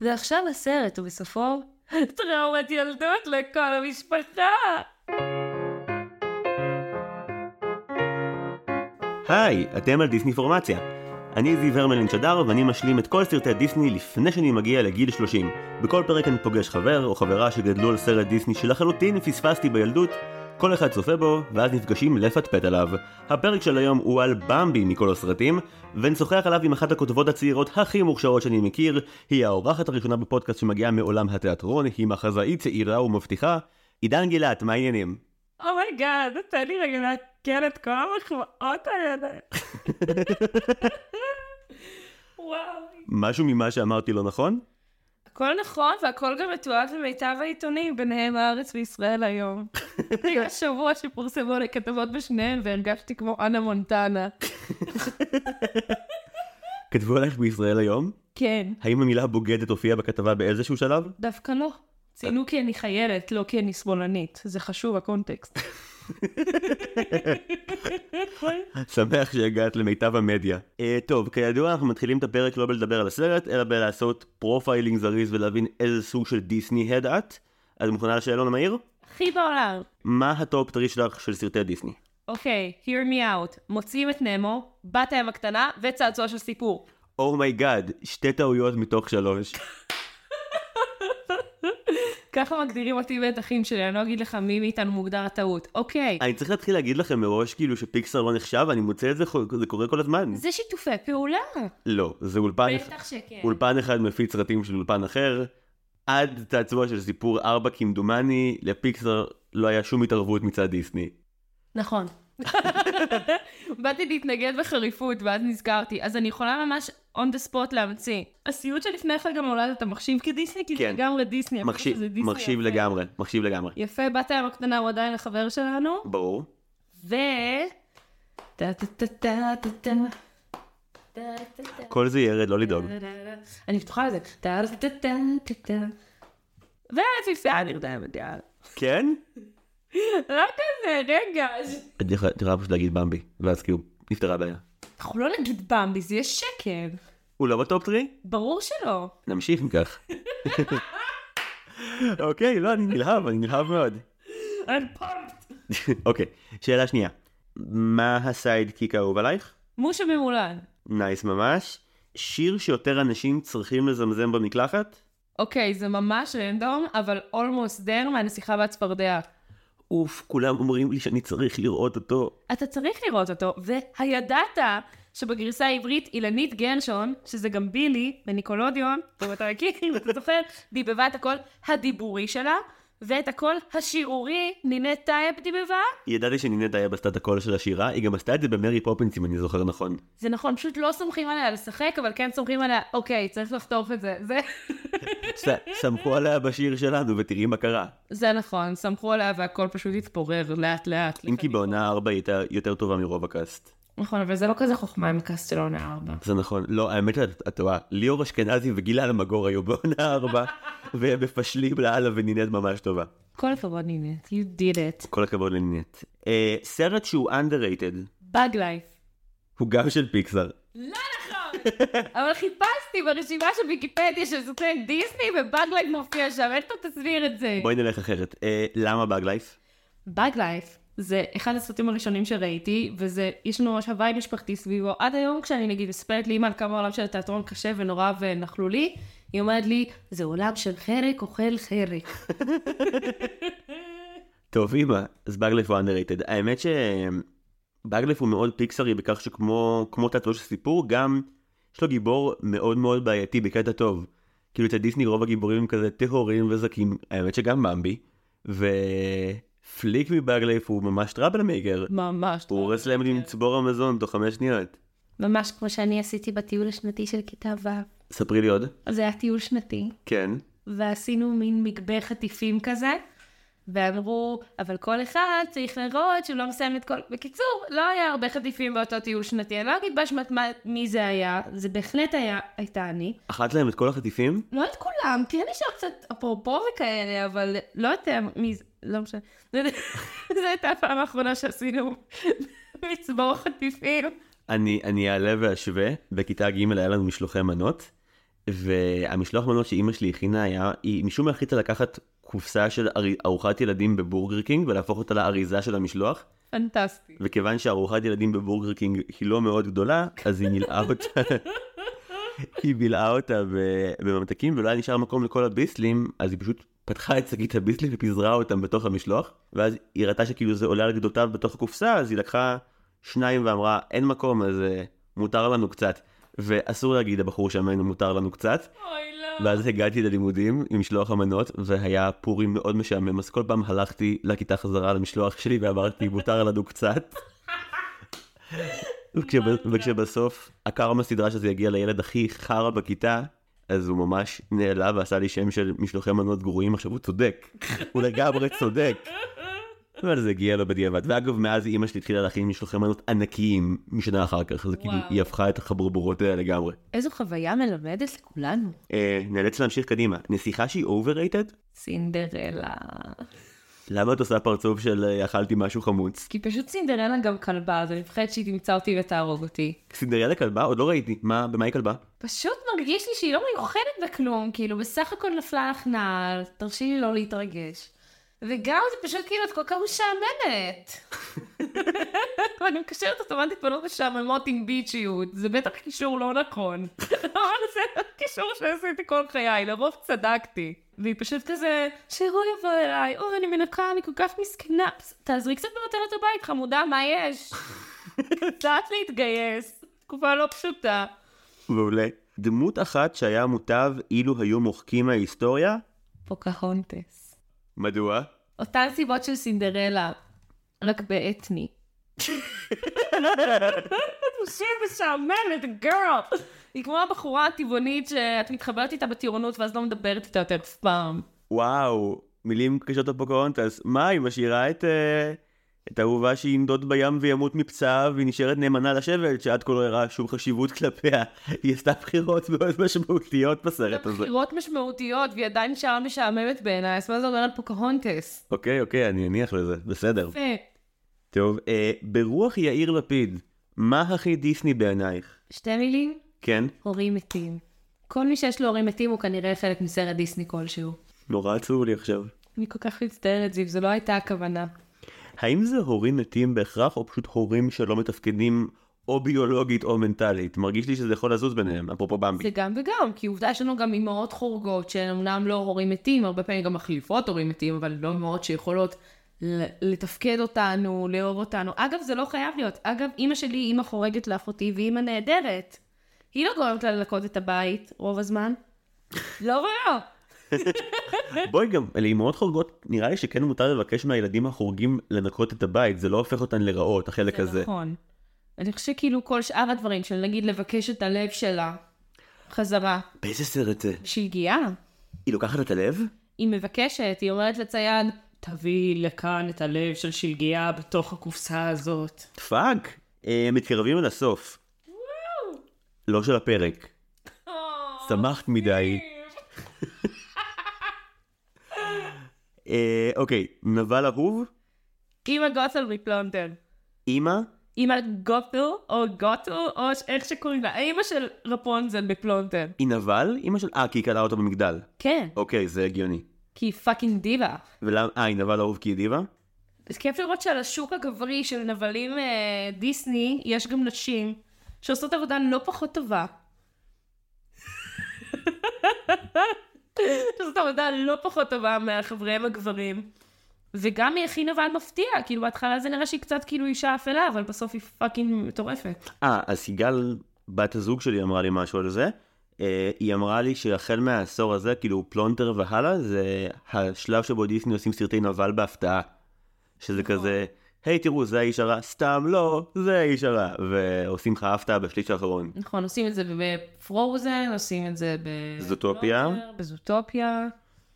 ועכשיו הסרט, ובסופו, טראומת ילדות לכל המשפחה. היי, אתם על דיסני פורמציה. אני זיו הרמלין שדר ואני משלים את כל סרטי דיסני לפני שאני מגיע לגיל 30. בכל פרק אני פוגש חבר או חברה שגדלו על סרט דיסני שלחלוטין פספסתי בילדות, כל אחד צופה בו, ואז נפגשים לפטפט עליו. הפרק של היום הוא על במבי מכל הסרטים, ונשוחח עליו עם אחת הכותבות הצעירות הכי מוכשרות שאני מכיר, היא האורחת הראשונה בפודקאסט שמגיעה מעולם התיאטרון, היא מחזאית צעירה ומבטיחה. עידן גילת, מה העניינים? oh my God, תן לי רגע לעכל את כל המחמאות האלה. וואו. משהו ממה שאמרתי לא נכון? הכל נכון, והכל גם מתועד במיטב העיתונים, ביניהם הארץ וישראל היום. היה שבוע שפורסמו לי כתבות בשניהם, והרגשתי כמו האנה מונטנה. כתבו עלייך בישראל היום? כן, האם המילה בוגדת הופיעה בכתבה באיזשהו שלב? דווקא לא. ציינו כי אני חיילת, לא כי אני שמאלנית. זה חשוב, הקונטקסט. שמח שהגעת למיטב המדיה. Uh, טוב, כידוע אנחנו מתחילים את הפרק לא בלדבר על הסרט, אלא בלעשות profiling זריז ולהבין איזה סוג של דיסני head את. את מוכנה לשאלון המהיר? הכי בעולם. מה ה top three שלך של סרטי דיסני? אוקיי, hear me out. מוציאים את נמו, בת הים הקטנה וצעצוע של סיפור. oh my God, Oh שתי טעויות מתוך שלוש. ככה מגדירים אותי ואת אחים שלי, אני לא אגיד לך מי מאיתנו מוגדר הטעות. אוקיי, אני צריך להתחיל להגיד לכם מראש כאילו שפיקסר לא נחשב, אני מוצא את זה, זה קורה כל הזמן. זה שיתופי פעולה. לא, זה אולפן, בטח שכן. אולפן אחד מפיץ סרטים של אולפן אחר. עד צעצוע של סיפור 4 כמדומני, לפיקסר לא היה שום התערבות מצד דיסני. נכון. באתי להתנגד בחריפות, ואז נזכרתי. אז אני יכולה ממש on the spot להמציא. הסיוט שלפני כן גם נולד, אתה מחשיב כדיסני? כי זה כן. לגמרי דיסני. מחשיב, דיסני מחשיב יפה. לגמרי, מחשיב לגמרי. יפה, בת הים הקטנה הוא עדיין החבר שלנו. ברור. ו... טה טה טה טה טה טה. טה טה טה. כל זה ירד, לא לדאוג. אני בטוחה לזה. טה טה טה טה טה. והיפהפייה הנרדמת, יאללה. כן? רק כזה, רגע. את יכולה פשוט להגיד במבי, ואז כאילו נפתרה הבעיה. אנחנו לא נגיד במבי, זה יהיה שקר. הוא לא ב top three? ברור שלא. נמשיך מכך. אוקיי, לא, אני נלהב, אני נלהב מאוד. אני pumped. אוקיי, שאלה שנייה. מה ה sidekick האהוב עלייך? מושו ממולאן. nice ממש. שיר שיותר אנשים צריכים לזמזם במקלחת? אוקיי, זה ממש רנדום, אבל almost there מהנסיכה והצפרדע. אוף, כולם אומרים לי שאני צריך לראות אותו. אתה צריך לראות אותו, והידעת שבגרסה העברית אילנית גרשון, שזה גם בילי בניקלודיאון, אם אתה מכיר, אם אתה זוכר, דיבבה את הקול הדיבורי שלה, ואת הקול השירי נינט טייב דיבבה. ידעתי שנינט היא עשתה את הקול של השירה, היא גם עשתה את זה במרי פופינס אם אני זוכר נכון. זה נכון, פשוט לא סומכים עליה לשחק, אבל כן סומכים עליה, אוקיי, צריך לחתוך את זה. זה, סמכו עליה בשיר שלנו ותראי מה קרה. זה נכון, סמכו עליה והקול פשוט התפורר לאט לאט. אם כי בעונה 4 היא הייתה יותר טובה מרוב ה cast. נכון, אבל זה לא כזה חוכמה עם cast לעונה 4. זה נכון. לא, האמת שאת את טועה. ליאור אשכנזי וגילה אלמגור היו בעונה 4, והם מפשלים לאללה ונינט ממש טובה. כל הכבוד נינת, you did it. כל הכבוד לנינט. אה, סרט שהוא underrated, באג לייף. הוא גם של פיקסר. לא נכון! אבל חיפשתי ברשימה של ויקיפדיה של סרטי דיסני, ובאג לייף מופיע שם, איך אתה תסביר את זה? בואי נלך אחרת. אה, למה באג לייף? באג לייף זה אחד הסרטים הראשונים שראיתי, וזה, יש לנו ממש הוואי משפחתי סביבו. עד היום כשאני נגיד מספרת לאמא על כמה העולם של התיאטרון קשה ונורא ונכלולי, היא אומרת לי, זה עולם של חרק אוכל חרק. טוב, אמא, אז באגלף הוא underrated. האמת שבאגלף הוא מאוד פיקסרי בכך שכמו כמו תיאטרו של סיפור, גם יש לו גיבור מאוד מאוד בעייתי בקטע טוב. כאילו אצל דיסני רוב הגיבורים הם כזה טהורים וזקים, האמת שגם במבי. ופליק מבאגלייף הוא ממש טראבל מייקר. ממש. הוא הורס להם למצבור המזון תוך חמש שניות. ממש כמו שאני עשיתי בטיול השנתי של כיתה ו'. ספרי לי עוד. זה היה טיול שנתי, כן. ועשינו מין מגבה חטיפים כזה, ואמרו, אבל כל אחד צריך לראות שהוא לא מסיים את כל... בקיצור, לא היה הרבה חטיפים באותו טיול שנתי, אני לא אגיד באשמת מי זה היה, זה בהחלט היה, הייתה אני. אכלת להם את כל החטיפים? לא את כולם, כן נשאר קצת אפרופו וכאלה, אבל לא יודע מי זה, לא משנה. זו הייתה הפעם האחרונה שעשינו מצבור חטיפים. אני, אני אעלה ואשווה, בכיתה ג' היה לנו משלוחי מנות, והמשלוח מנות שאימא שלי הכינה היה, היא משום מה החליטה לקחת קופסה של ארוחת ילדים בבורגר קינג ולהפוך אותה לאריזה של המשלוח, פנטסטי. וכיוון שארוחת ילדים בבורגר קינג היא לא מאוד גדולה, אז היא מילאה אותה, היא מילאה אותה בממתקים ולא היה נשאר מקום לכל הביסלים, אז היא פשוט פתחה את שקית הביסלים ופיזרה אותם בתוך המשלוח, ואז היא ראתה שכאילו זה עולה על גדותיו בתוך הקופסה, אז היא לקחה שניים ואמרה אין מקום אז אה, מותר לנו קצת, ואסור להגיד לבחור שמנו מותר לנו קצת, אוי לא. ואז הגעתי ללימודים עם משלוח המנות והיה פורים מאוד משעמם אז כל פעם הלכתי לכיתה חזרה למשלוח שלי ואמרתי מותר לנו קצת. וכשב- וכשבסוף הקרמה סדרה שזה יגיע לילד הכי חרא בכיתה אז הוא ממש נעלב ועשה לי שם של משלוחי מנות גרועים עכשיו הוא צודק הוא לגמרי צודק. אבל זה הגיע לו בדיעבד ואגב מאז אימא שלי התחילה להכין משלוחי מנות ענקיים משנה אחר כך אז כאילו. היא הפכה את החברבורות האלה לגמרי. איזו חוויה מלמדת לכולנו. אה, נאלץ להמשיך קדימה. נסיכה שהיא overrated? סינדרלה. למה את עושה פרצוף של אה, אכלתי משהו חמוץ? כי פשוט סינדרלה גם כלבה, אז אני מפחדת שהיא תמצא אותי ותהרוג אותי. סינדרלה כלבה? עוד לא ראיתי. מה, במה היא כלבה? פשוט מרגיש לי שהיא לא מיוחדת בכלום, כאילו בסך הכל נפלה לך נעל, תרשי לי לא להתרגש. וגם זה פשוט כאילו את כל כך משעממת. ואני מקשרת אוטומטית בנות משעממות עם ביצ'יות, זה בטח קישור לא נכון. אבל זה קישור שעשיתי כל חיי, לרוב צדקתי. והיא פשוט כזה, שהוא יבוא אליי, אוי אני מנקה, אני כל כך מסכנה. תעזרי קצת במטרת הבית, חמודה, מה יש? קצת להתגייס, תקופה לא פשוטה. מעולה. דמות אחת שהיה מוטב אילו היו מוחקים מההיסטוריה? פוקהונטס. מדוע? אותן סיבות של סינדרלה, רק באתני. פשוט משעממת, גרל. היא כמו הבחורה הטבעונית שאת מתחברת איתה בטירונות ואז לא מדברת איתה יותר אף פעם. וואו, מילים קשות על פוקהונטס. מה, היא משאירה את... אה, את האהובה שינדוד בים וימות מפצעיו והיא נשארת נאמנה לשבט שעד כה לא הראה שום חשיבות כלפיה. היא עשתה בחירות מאוד משמעותיות בסרט הזה. בחירות משמעותיות והיא עדיין נשארה משעממת בעיניי, אז מה זה אומר על פוקהונטס? אוקיי, אוקיי, אני אניח לזה, בסדר. טוב, אה, ברוח יאיר לפיד, מה הכי דיסני בעינייך? שתי מילים, כן? הורים מתים. כל מי שיש לו הורים מתים הוא כנראה חלק מסרט דיסני כלשהו. נורא עצוב לי עכשיו. אני כל כך מצטערת, זיו, זו לא הייתה הכוונה. האם זה הורים מתים בהכרח, או פשוט הורים שלא מתפקדים או ביולוגית או מנטלית? מרגיש לי שזה יכול לזוז ביניהם, אפרופו במבי. זה גם וגם, כי עובדה יש לנו גם אימהות חורגות שהן אמנם לא הורים מתים, הרבה פעמים גם מחליפות הורים מתים, אבל לא אימהות שיכולות לתפקד אותנו, לאהוב אותנו. אגב, זה לא חייב להיות. אגב, אימא שלי היא אימא חורגת לאחותי והיא אימא נהדרת. היא לא גורמת לה לנקות את הבית רוב הזמן. לא ולא. בואי גם, לאמהות חורגות, נראה לי שכן מותר לבקש מהילדים החורגים לנקות את הבית, זה לא הופך אותן לרעות, החלק הזה. נכון. אני חושבת שכאילו כל שאר הדברים של נגיד לבקש את הלב שלה חזרה, באיזה סרט זה? שהגיעה. היא לוקחת את הלב? היא מבקשת, היא אומרת לצייד, תביא לכאן את הלב של שלגיה בתוך הקופסה הזאת. fuck. אה, מתקרבים לסוף. לא של הפרק. שמחת מדי. אה, אוקיי, נבל אהוב? אימא גוטל מפלונטר. אימא? אימא גוטל, או גוטל, או איך שקוראים לה. האימא של רפונזל בפלונטר. היא נבל? אימא של... אה, כי היא כלאה אותו במגדל. כן, אוקיי, זה הגיוני. כי היא fucking diva. ולמה... אה, היא נבל אהוב כי היא diva? אז כיף לראות שעל השוק הגברי של נבלים אה, דיסני, יש גם נשים שעושות עבודה לא פחות טובה. שעושות עבודה לא פחות טובה מחבריהם הגברים. וגם היא הכי נבל מפתיע, כאילו בהתחלה זה נראה שהיא קצת כאילו אישה אפלה, אבל בסוף היא fucking מטורפת. אה, אז סיגל, בת הזוג שלי, אמרה לי משהו על זה. אה, היא אמרה לי שהחל מהעשור הזה, כאילו פלונטר והלאה, זה השלב שבו דיסני עושים סרטי נבל בהפתעה. שזה כזה, היי תראו, זה האיש הרע, סתם לא, זה האיש הרע. ועושים לך הפתעה בשליש האחרון. נכון, עושים את זה בפרוזן, עושים את זה ב... זוטופיה. בזוטופיה.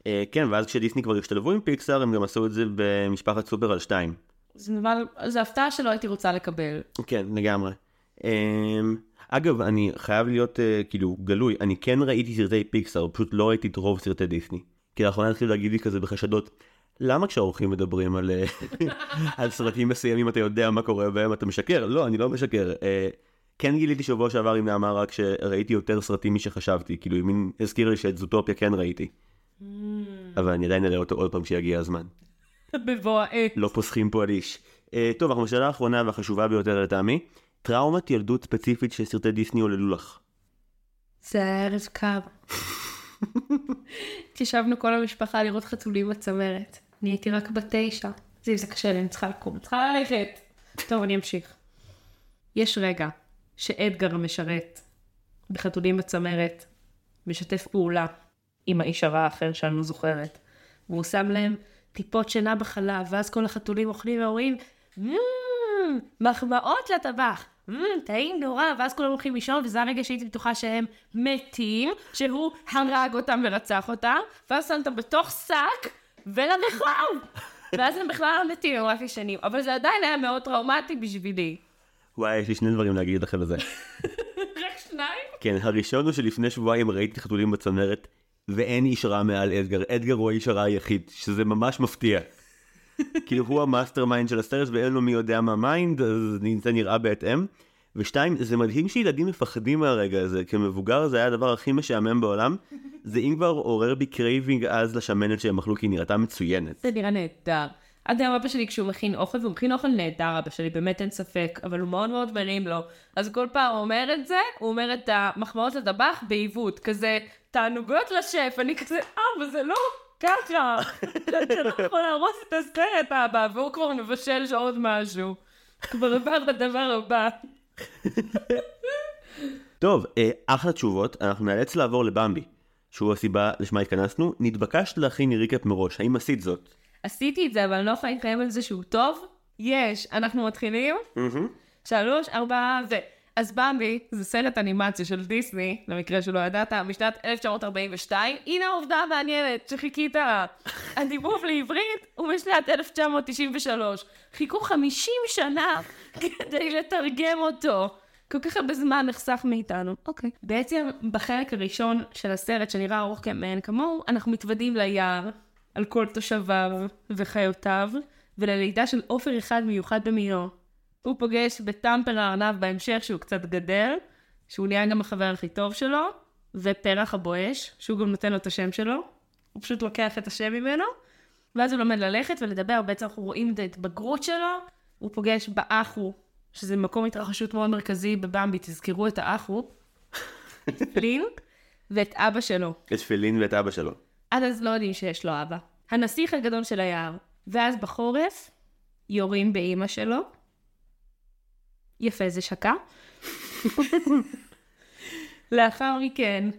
אה, כן, ואז כשדיסני כבר השתלבו עם פיקסאר, הם גם עשו את זה במשפחת סופר על שתיים. זה נבל, זה הפתעה שלא הייתי רוצה לקבל. כן, לגמרי. אמ, אגב, אני חייב להיות אה, כאילו גלוי, אני כן ראיתי סרטי פיקסאר, פשוט לא ראיתי את רוב סרטי דיסני. כי לאחרונה התחילו להגיד לי כזה בחשדות, למה כשהאורחים מדברים על, אה, על סרטים מסוימים אתה יודע מה קורה בהם, אתה משקר? לא, אני לא משקר. אה, כן גיליתי שבוע שעבר עם נעמה רק שראיתי יותר סרטים משחשבתי, כאילו היא מין הזכיר לי שאת זוטופיה כן ראיתי. אבל אני עדיין אראה אותו עוד פעם כשיגיע הזמן. בבוא העת. לא פוסחים פה על איש. אה, טוב, אנחנו בשאלה האחרונה והחשובה ביותר לטעמי. טראומת ילדות ספציפית שסרטי דיסני עוללו לך. זה היה ערב קר. התיישבנו כל המשפחה לראות חתולים בצמרת. אני הייתי רק בת תשע. זיו, זה קשה לי, אני צריכה לקום. צריכה ללכת. טוב, אני אמשיך. יש רגע שאדגר המשרת בחתולים בצמרת משתף פעולה עם האיש הרע האחר שאני לא זוכרת. והוא שם להם טיפות שינה בחלב, ואז כל החתולים אוכלים ואומרים, "מ, מחמאות לטבח, "מ, טעים נורא, ואז כולם הולכים לישון, וזה הרגע שהייתי בטוחה שהם מתים, שהוא הרג אותם ורצח אותם, ואז שם אותם בתוך שק, ולרחוב! ואז הם בכלל לא מתים, הם רק ישנים. אבל זה עדיין היה מאוד טראומטי בשבילי. וואי, יש לי שני דברים להגיד לכם על זה. רק שניים? כן, הראשון הוא שלפני שבועיים ראיתי חתולים בצמרת, ואין איש רע מעל אדגר. אדגר הוא האיש הרע היחיד, שזה ממש מפתיע. כאילו הוא ה mastermind של הסרט ואין לו מי יודע מה mind, אז זה נראה בהתאם. ושתיים, זה מדהים שילדים מפחדים מהרגע הזה, כמבוגר זה היה הדבר הכי משעמם בעולם. זה אם כבר עורר בי craving אז לשמנת שהם אכלו כי היא נראתה מצוינת. זה נראה נהדר. עד היום אבא שלי כשהוא מכין אוכל, והוא מכין אוכל נהדר, אבא שלי, באמת אין ספק, אבל הוא מאוד מאוד מרים לו. אז כל פעם הוא אומר את זה, הוא אומר את המחמאות לטבח בעיוות, כזה, תענוגות לשף, אני כזה, אבא, זה לא ככה. אתה לא יכול להרוס את הסרט, אבא, והוא כבר מבשל שעוד משהו. כבר עבר לדבר הבא. טוב, אה, אחלה תשובות, אנחנו נאלץ לעבור לבמבי, שהוא הסיבה לשמה התכנסנו. נתבקשת להכין ריקאפ מראש, האם עשית זאת? עשיתי את זה, אבל אני לא יכולה להתחייב על זה שהוא טוב. יש, אנחנו מתחילים. שלוש, ארבע, ו... אז במבי זה סרט אנימציה של דיסני, למקרה שלא ידעת, משנת 1942. הנה העובדה המעניינת שחיכית לה. הדיבוב לעברית הוא משנת 1993. חיכו 50 שנה כדי לתרגם אותו. כל כך הרבה זמן נחסך מאיתנו. אוקיי. בעצם בחלק הראשון של הסרט, שנראה ארוך כמעין כמוהו, אנחנו מתוודעים ליער, על כל תושביו וחיותיו, וללידה של עופר אחד מיוחד במינו. הוא פוגש בטמפר הארנב בהמשך, שהוא קצת גדל, שהוא נהיה גם החבר הכי טוב שלו, ופרח הבואש, שהוא גם נותן לו את השם שלו. הוא פשוט לוקח את השם ממנו, ואז הוא לומד ללכת ולדבר, בעצם אנחנו רואים את ההתבגרות שלו. הוא פוגש באחו, שזה מקום התרחשות מאוד מרכזי בבמבי, תזכרו את האחו, פלין, ואת אבא שלו. את פלין ואת אבא שלו. עד אז לא יודעים שיש לו אבא. הנסיך הגדול של היער. ואז בחורף, יורים באימא שלו. יפה, זה שקע. לאחר מכן,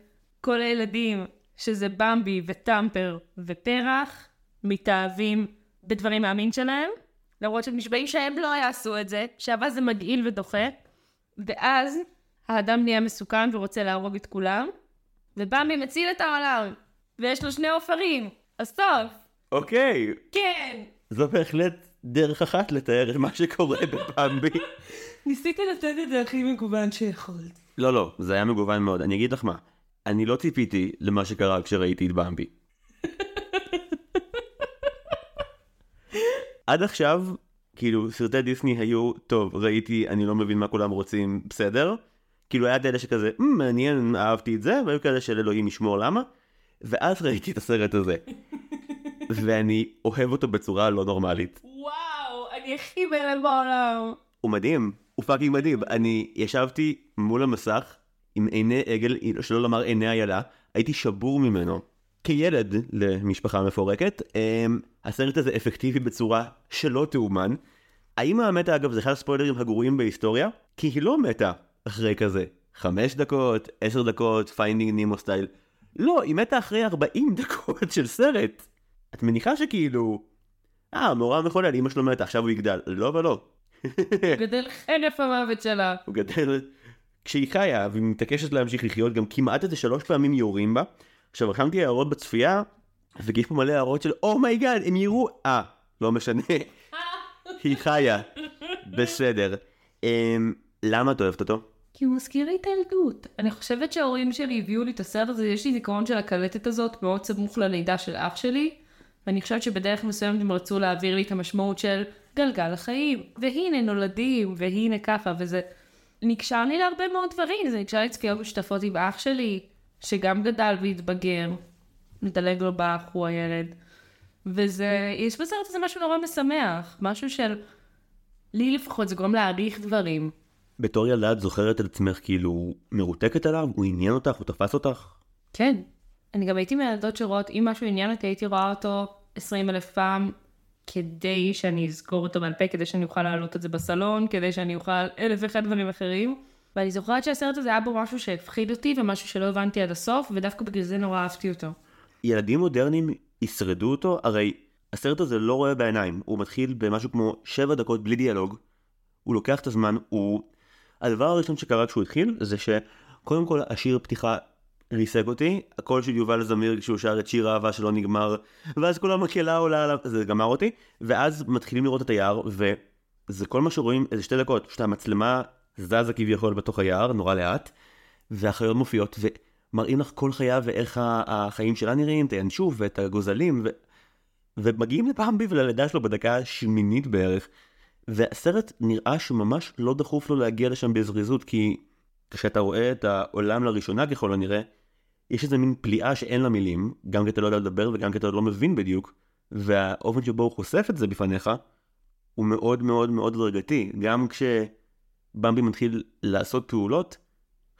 כל הילדים, שזה במבי וטמפר ופרח, מתאהבים בדברים מהמין שלהם, למרות שהם נשבעים שהם לא יעשו את זה, שאהבה זה מגעיל ודוחה. ואז האדם נהיה מסוכן ורוצה להרוג את כולם, ובמבי מציל את העולם, ויש לו שני עופרים. הסוף. אוקיי, כן. זו בהחלט דרך אחת לתאר את מה שקורה בפמבי. ניסיתי לתת את זה הכי מגוון שיכולת. לא, לא, זה היה מגוון מאוד. אני אגיד לך מה, אני לא ציפיתי למה שקרה כשראיתי את במבי. עד עכשיו, כאילו, סרטי דיסני היו, טוב, ראיתי, אני לא מבין מה כולם רוצים, בסדר? כאילו, היה את אלה שכזה, "מ, מעניין, אהבתי את זה, והיו כאלה של אלוהים ישמור למה. ואז ראיתי את הסרט הזה. ואני אוהב אותו בצורה לא נורמלית. אני הכי בהלם בעולם. הוא מדהים, הוא fucking מדהים. אני ישבתי מול המסך עם עיני עגל, שלא לומר עיני איילה, הייתי שבור ממנו. כילד למשפחה מפורקת, אמ, הסרט הזה אפקטיבי בצורה שלא תאומן. האמא המתה אגב זה אחד הספוילרים הגרועים בהיסטוריה, כי היא לא מתה אחרי כזה חמש דקות, עשר דקות, Finding Nemo style. לא, היא מתה אחרי 40 דקות של סרט. את מניחה שכאילו, אה, מאורע מחולל, אמא שלו מתה, עכשיו הוא יגדל. לא ולא. גדל חרף המוות שלה. הוא גדל כשהיא חיה והיא מתעקשת להמשיך לחיות גם כמעט איזה שלוש פעמים יורים בה. עכשיו רשמתי הערות בצפייה ויש פה מלא הערות של oh my god הם יראו אה לא משנה היא חיה בסדר אמ, למה את אוהבת אותו? כי הוא מזכיר לי את הילדות. אני חושבת שההורים שלי הביאו לי את הסרט הזה, יש לי זיכרון של הקלטת הזאת מאוד סמוך ללידה של אח שלי, ואני חושבת שבדרך מסוימת הם רצו להעביר לי את המשמעות של גלגל החיים, והנה נולדים, והנה ככה, וזה נקשר לי להרבה מאוד דברים, זה נקשר לי צפיות משותפות עם אח שלי, שגם גדל והתבגר. מדלג לו באח, הוא הילד. וזה, יש בסרט הזה משהו נורא משמח, משהו של, לי לפחות זה גורם להעריך דברים. בתור ילדה את זוכרת את עצמך כאילו מרותקת עליו? הוא עניין אותך? הוא תפס אותך? כן. אני גם הייתי מהילדות שרואות, אם משהו עניין אותי, הייתי רואה אותו 20 אלף פעם, כדי שאני אזכור אותו בעל פה, כדי שאני אוכל להעלות את זה בסלון, כדי שאני אוכל אלף ואחד דברים אחרים. ואני זוכרת שהסרט הזה היה בו משהו שהפחיד אותי, ומשהו שלא הבנתי עד הסוף, ודווקא בגלל זה נורא אהבתי אותו. ילדים מודרניים ישרדו אותו? הרי הסרט הזה לא רואה בעיניים, הוא מתחיל במשהו כמו 7 דקות בלי דיאלוג, הוא לוקח את הזמן, הוא... הדבר הראשון שקרה כשהוא התחיל, זה שקודם כל השיר פתיחה ריסק אותי, הקול של יובל זמיר כשהוא שר את שיר האהבה שלא נגמר, ואז כל המקהלה עולה עליו, זה גמר אותי, ואז מתחילים לראות את היער, וזה כל מה שרואים איזה שתי דקות, שהמצלמה זזה כביכול בתוך היער, נורא לאט, והחיות מופיעות, ומראים לך כל חיה ואיך החיים שלה נראים, את הינשוף ואת הגוזלים, ו... ומגיעים לבמבי וללידה שלו בדקה השמינית בערך, והסרט נראה שממש לא דחוף לו להגיע לשם בזריזות, כי כשאתה רואה את העולם לראשונה ככל הנראה, יש איזה מין פליאה שאין לה מילים, גם כי אתה לא יודע לדבר וגם כי אתה לא מבין בדיוק, והאופן שבו הוא חושף את זה בפניך, הוא מאוד מאוד מאוד הדרגתי. גם כשבמבי מתחיל לעשות פעולות,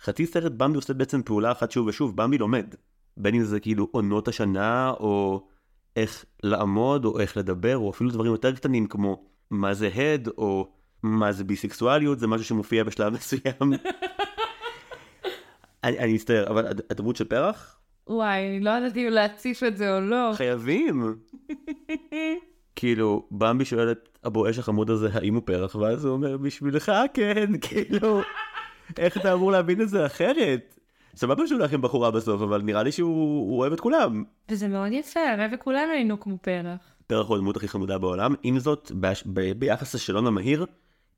חצי סרט במבי עושה בעצם פעולה אחת שוב ושוב, במבי לומד. בין אם זה כאילו עונות השנה, או איך לעמוד, או איך לדבר, או אפילו דברים יותר קטנים כמו מה זה הד, או מה זה ביסקסואליות, זה משהו שמופיע בשלב מסוים. אני, אני מצטער, אבל הד- הדמות של פרח? וואי, אני לא ידעתי אם להציף את זה או לא. חייבים. כאילו, במבי שואל את הבואש החמוד הזה האם הוא פרח, ואז הוא אומר בשבילך כן, כאילו, איך אתה אמור להבין את זה אחרת? סבבה שהוא הולך עם בחורה בסוף, אבל נראה לי שהוא הוא אוהב את כולם. וזה מאוד יפה, הרי וכולנו היינו כמו פרח. פרח הוא הדמות הכי חמודה בעולם, עם זאת, בש... ב... ביחס לשאלון המהיר,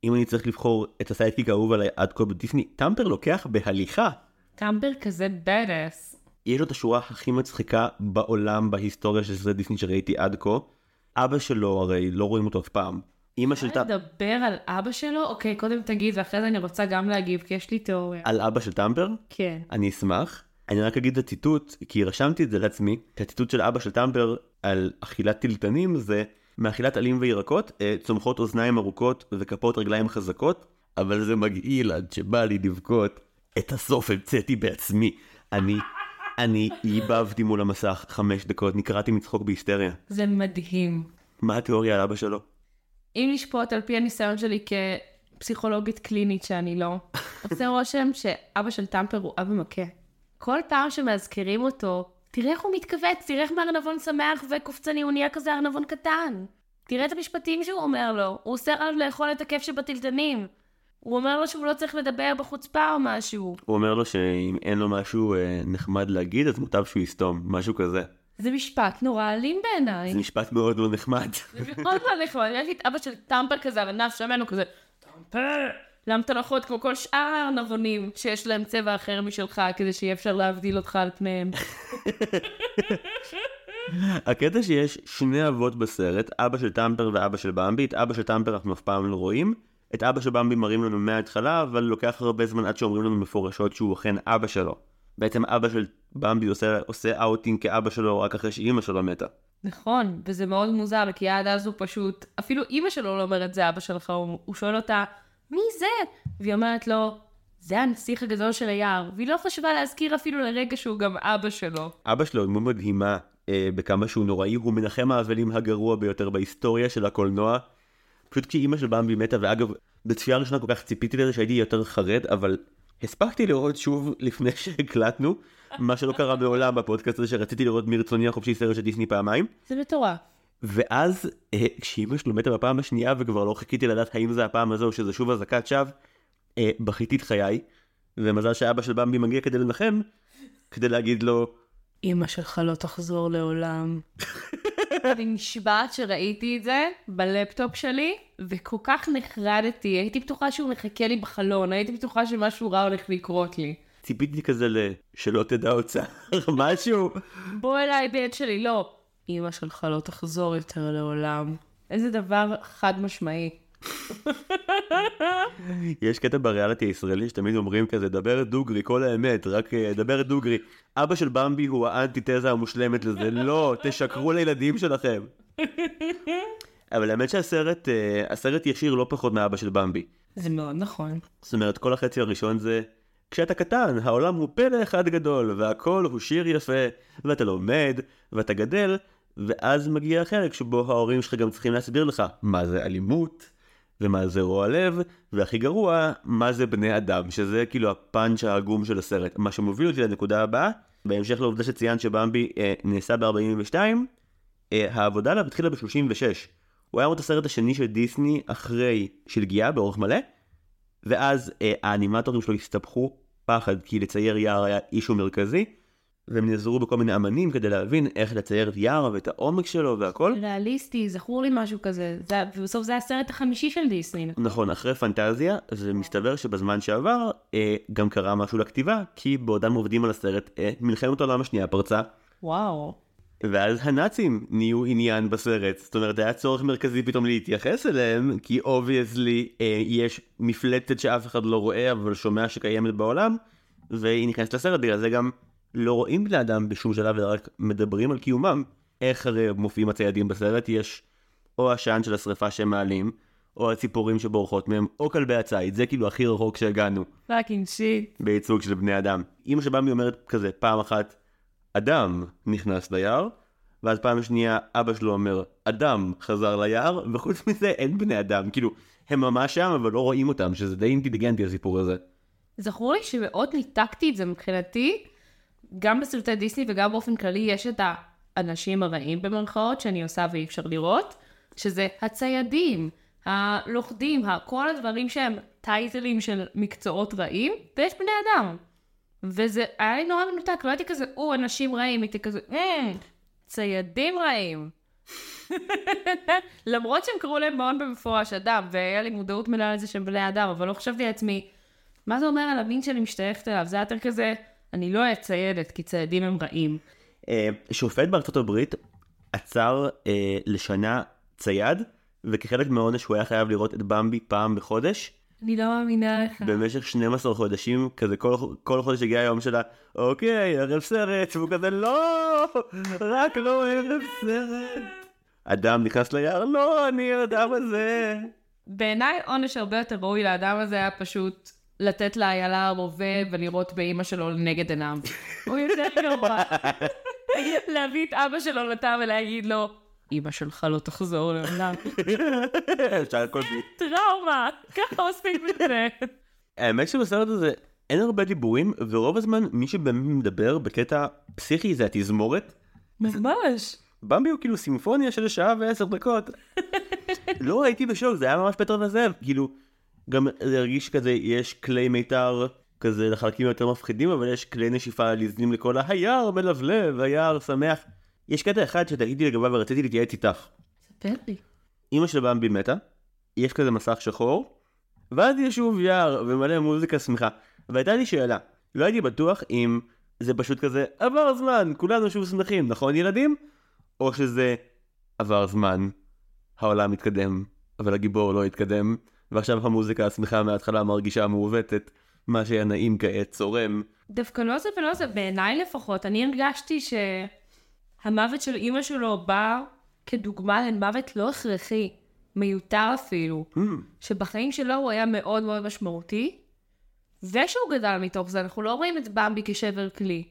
אם אני צריך לבחור את ה sidekick האהוב עליי עד כה בדיסני, טמפר לוקח בהליכה. טמפר כזה badass. יש לו את השורה הכי מצחיקה בעולם בהיסטוריה של סרט דיסני שראיתי עד כה. אבא שלו הרי לא רואים אותו אף פעם. אמא של אפשר טמפר, לדבר על אבא שלו? אוקיי, קודם תגיד, ואחרי זה אני רוצה גם להגיב, כי יש לי תיאוריה. על אבא של טמפר, כן. אני אשמח. אני רק אגיד את הציטוט, כי רשמתי את זה לעצמי, שהציטוט של אבא של טמפר על אכילת טילטנים זה מאכילת עלים וירקות, אה, צומחות אוזניים ארוכות וכפות רגליים חזקות, אבל זה מגעיל עד שבא לי לבכות. את הסוף המצאתי בעצמי. אני, אני ייבבתי מול המסך חמש דקות, נקרעתי מצחוק בהיסטריה. זה מדהים. מה התיאוריה על אבא שלו? אם לשפוט על פי הניסיון שלי כפסיכולוגית קלינית שאני לא, עושה רושם שאבא של טמפר הוא אבא מכה. כל פעם שמזכירים אותו, תראה איך הוא מתכווץ, תראה איך מארנבון שמח וקופצני, הוא נהיה כזה ארנבון קטן. תראה את המשפטים שהוא אומר לו, הוא אוסר עליו לאכול את הכיף שבטלטנים. הוא אומר לו שהוא לא צריך לדבר בחוצפה או משהו. הוא אומר לו שאם אין לו משהו אה, נחמד להגיד, אז מוטב שהוא יסתום, משהו כזה. זה משפט נורא אלים בעיניי. זה משפט מאוד לא נחמד. זה מאוד לא נחמד, יש לי את אבא של טמפר כזה, ארנב שמן הוא כזה, טמפר! למה אתה לא יכול להיות כמו כל שאר הארנבונים שיש להם צבע אחר משלך, כדי שיהיה אפשר להבדיל אותך על פניהם? הקטע שיש שני אבות בסרט, אבא של טמפר ואבא של במבי, את אבא של טמפר אנחנו אף פעם לא רואים, את אבא של במבי מראים לנו מההתחלה, אבל לוקח הרבה זמן עד שאומרים לנו מפורשות שהוא אכן אבא שלו. בעצם אבא של במבי עושה, עושה אאוטינג כאבא שלו רק אחרי שאימא שלו מתה. נכון, וזה מאוד מוזר, כי עד אז הוא פשוט, אפילו אימא שלו לא אומרת זה אבא שלך, הוא, הוא שואל אותה, מי זה? והיא אומרת לו, זה הנסיך הגדול של היער, והיא לא חשבה להזכיר אפילו לרגע שהוא גם אבא שלו. אבא שלו דמות מדהימה אה, בכמה שהוא נוראי, הוא מנחם האבלים הגרוע ביותר בהיסטוריה של הקולנוע. פשוט כי אימא של במבי מתה, ואגב, בצפייה הראשונה כל כך ציפיתי לזה שהייתי יותר חרד, אבל הספקתי לראות שוב לפני שהקלטנו, מה שלא קרה מעולם בפודקאסט הזה שרציתי לראות מרצוני החופשי סרט של דיסני פעמיים. זה מטורף. ואז אה, כשאימא שלו מתה בפעם השנייה וכבר לא חיכיתי לדעת האם זה הפעם הזו שזה שוב אזעקת שווא, אה, בכיתי את חיי, ומזל שאבא של במבי מגיע כדי לנחם, כדי להגיד לו, אמא שלך לא תחזור לעולם. אני נשבעת שראיתי את זה בלפטופ שלי, וכל כך נחרדתי, הייתי בטוחה שהוא מחכה לי בחלון, הייתי בטוחה שמשהו רע הולך לקרות לי. ציפיתי כזה ל... שלא תדע אוצר, משהו. בוא אליי בן שלי, לא. אמא שלך לא תחזור יותר לעולם. איזה דבר חד משמעי. יש קטע בריאליטי הישראלי שתמיד אומרים כזה, דבר דוגרי, כל האמת, רק אה, דבר דוגרי. אבא של במבי הוא האנטיתזה המושלמת לזה, לא, תשקרו לילדים שלכם. אבל האמת שהסרט, אה, הסרט ישיר לא פחות מאבא של במבי. זה מאוד נכון. זאת אומרת, כל החצי הראשון זה, כשאתה קטן, העולם הוא פלא אחד גדול, והכל הוא שיר יפה, ואתה לומד, ואתה גדל, ואז מגיע החלק שבו ההורים שלך גם צריכים להסביר לך מה זה אלימות, ומה זה רוע לב, והכי גרוע, מה זה בני אדם, שזה כאילו הפאנץ' העגום של הסרט. מה שמוביל אותי לנקודה הבאה, בהמשך לעובדה שציינת שבמבי אה, נעשה ב-42, אה, העבודה עליו התחילה ב-36. הוא היה את הסרט השני של דיסני אחרי שלגיה באורך מלא, ואז אה, האנימטורים שלו הסתבכו פחד כי לצייר יער היה אישו מרכזי, והם נעזרו בכל מיני אמנים כדי להבין איך לצייר את יער ואת העומק שלו והכל. ריאליסטי, זכור לי משהו כזה. זה, ובסוף זה הסרט החמישי של דיסני. נכון, אחרי פנטזיה, זה מסתבר שבזמן שעבר אה, גם קרה משהו לכתיבה, כי בעודם עובדים על הסרט, אה, מלחמת העולם השנייה פרצה, וואו. ואז הנאצים נהיו עניין בסרט. זאת אומרת, היה צורך מרכזי פתאום להתייחס אליהם, כי obviously אה, יש מפלצת שאף אחד לא רואה, אבל שומע שקיימת בעולם, והיא נכנסת לסרט, בגלל זה גם לא רואים בני אדם בשום שלב, אלא רק מדברים על קיומם. איך הרי מופיעים הציידים בסרט? יש או העשן של השרפה שהם מעלים, או הציפורים שבורחות מהם, או כלבי הציד, זה כאילו הכי רחוק שהגענו fucking shit. בייצוג של בני אדם. אמא של במבי אומרת כזה, פעם אחת, אדם נכנס ליער, ואז פעם שנייה אבא שלו אומר, אדם חזר ליער, וחוץ מזה אין בני אדם, כאילו, הם ממש שם, אבל לא רואים אותם, שזה די אינטליגנטי הסיפור הזה. זכור לי שמאוד ניתקתי את זה מבחינתי, גם בסרטי דיסני וגם באופן כללי יש את האנשים הרעים במרכאות שאני עושה ואי אפשר לראות, שזה הציידים, הלוכדים, כל הדברים שהם טייטלים של מקצועות רעים, ויש בני אדם. וזה היה לי נורא מנותק, לא הייתי כזה, או, אנשים רעים, הייתי כזה, אה, ציידים רעים. למרות שהם קראו להם מאוד במפורש אדם, והיה לי מודעות מלאה לזה שהם בני אדם, אבל לא חשבתי לעצמי, מה זה אומר על המין שאני משתייכת אליו? זה היה יותר כזה, אני לא אהיה ציידת, כי ציידים הם רעים. אה, שופט בארצות הברית עצר אה, לשנה צייד, וכחלק מהעונש הוא היה חייב לראות את במבי פעם בחודש. אני לא מאמינה לך. במשך 12 חודשים, כזה כל, כל חודש הגיע היום שלה, אוקיי, ערב סרט, והוא כזה, לא, רק לא ערב סרט. אדם נכנס ליער, לא, אני האדם הזה. בעיניי עונש הרבה יותר ראוי לאדם הזה היה פשוט לתת לאיילה רובה ולראות באימא שלו לנגד עיניו. הוא יותר גרוע. להביא את אבא שלו לתא ולהגיד לו, אימא שלך לא תחזור לעולם. אפשר הכל בלי. טראומה, ככה עושים את זה. האמת שבסרט הזה אין הרבה דיבורים, ורוב הזמן מי שבאמת מדבר בקטע פסיכי זה התזמורת. ממש. במבי הוא כאילו סימפוניה של שעה ועשר דקות. לא הייתי בשוק, זה היה ממש פטר וזאב, כאילו, גם זה הרגיש כזה, יש כלי מיתר כזה לחלקים יותר מפחידים, אבל יש כלי נשיפה ליזנים לכל היער מלבלב, היער שמח. יש קטע אחד שתהיתי לגביו ורציתי להתייעץ איתך. ספר לי. אמא של במבי מתה, יש כזה מסך שחור, ואז יש שוב יער ומלא מוזיקה שמחה. והייתה לי שאלה, לא הייתי בטוח אם זה פשוט כזה עבר זמן, כולנו שוב שמחים, נכון ילדים? או שזה עבר זמן, העולם מתקדם, אבל הגיבור לא התקדם, ועכשיו המוזיקה השמחה מההתחלה מרגישה מעוותת, מה שהיה נעים כעת צורם. דווקא לא זה ולא זה, בעיניי לפחות, אני הרגשתי שהמוות של אימא שלו בא כדוגמה למוות לא הכרחי, מיותר אפילו, Hmm, שבחיים שלו הוא היה מאוד מאוד משמעותי, ושהוא גדל מתוך זה, אנחנו לא רואים את במבי כשבר כלי.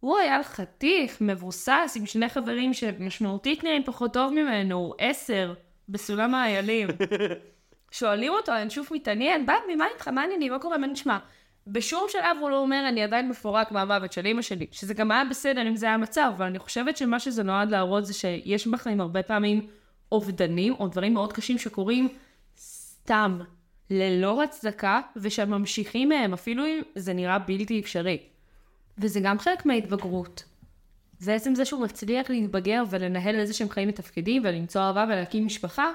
הוא היה חתיך, מבוסס, עם שני חברים שמשמעותית נראים פחות טוב ממנו, עשר, בסולם האיילים. שואלים אותו, שוב מתעניין, במבי, מה איתך, מה העניינים, מה קורה, מה נשמע? בשום שלב הוא לא אומר, אני עדיין מפורק מהמוות של אימא שלי, שזה גם היה בסדר אם זה היה המצב, אבל אני חושבת שמה שזה נועד להראות זה שיש בחיים הרבה פעמים אובדנים, או דברים מאוד קשים שקורים סתם, ללא הצדקה, שממשיכים מהם, אפילו אם זה נראה בלתי אפשרי. וזה גם חלק מההתבגרות. ועצם זה שהוא מצליח להתבגר ולנהל איזה שהם חיים מתפקדים ולמצוא אהבה ולהקים משפחה,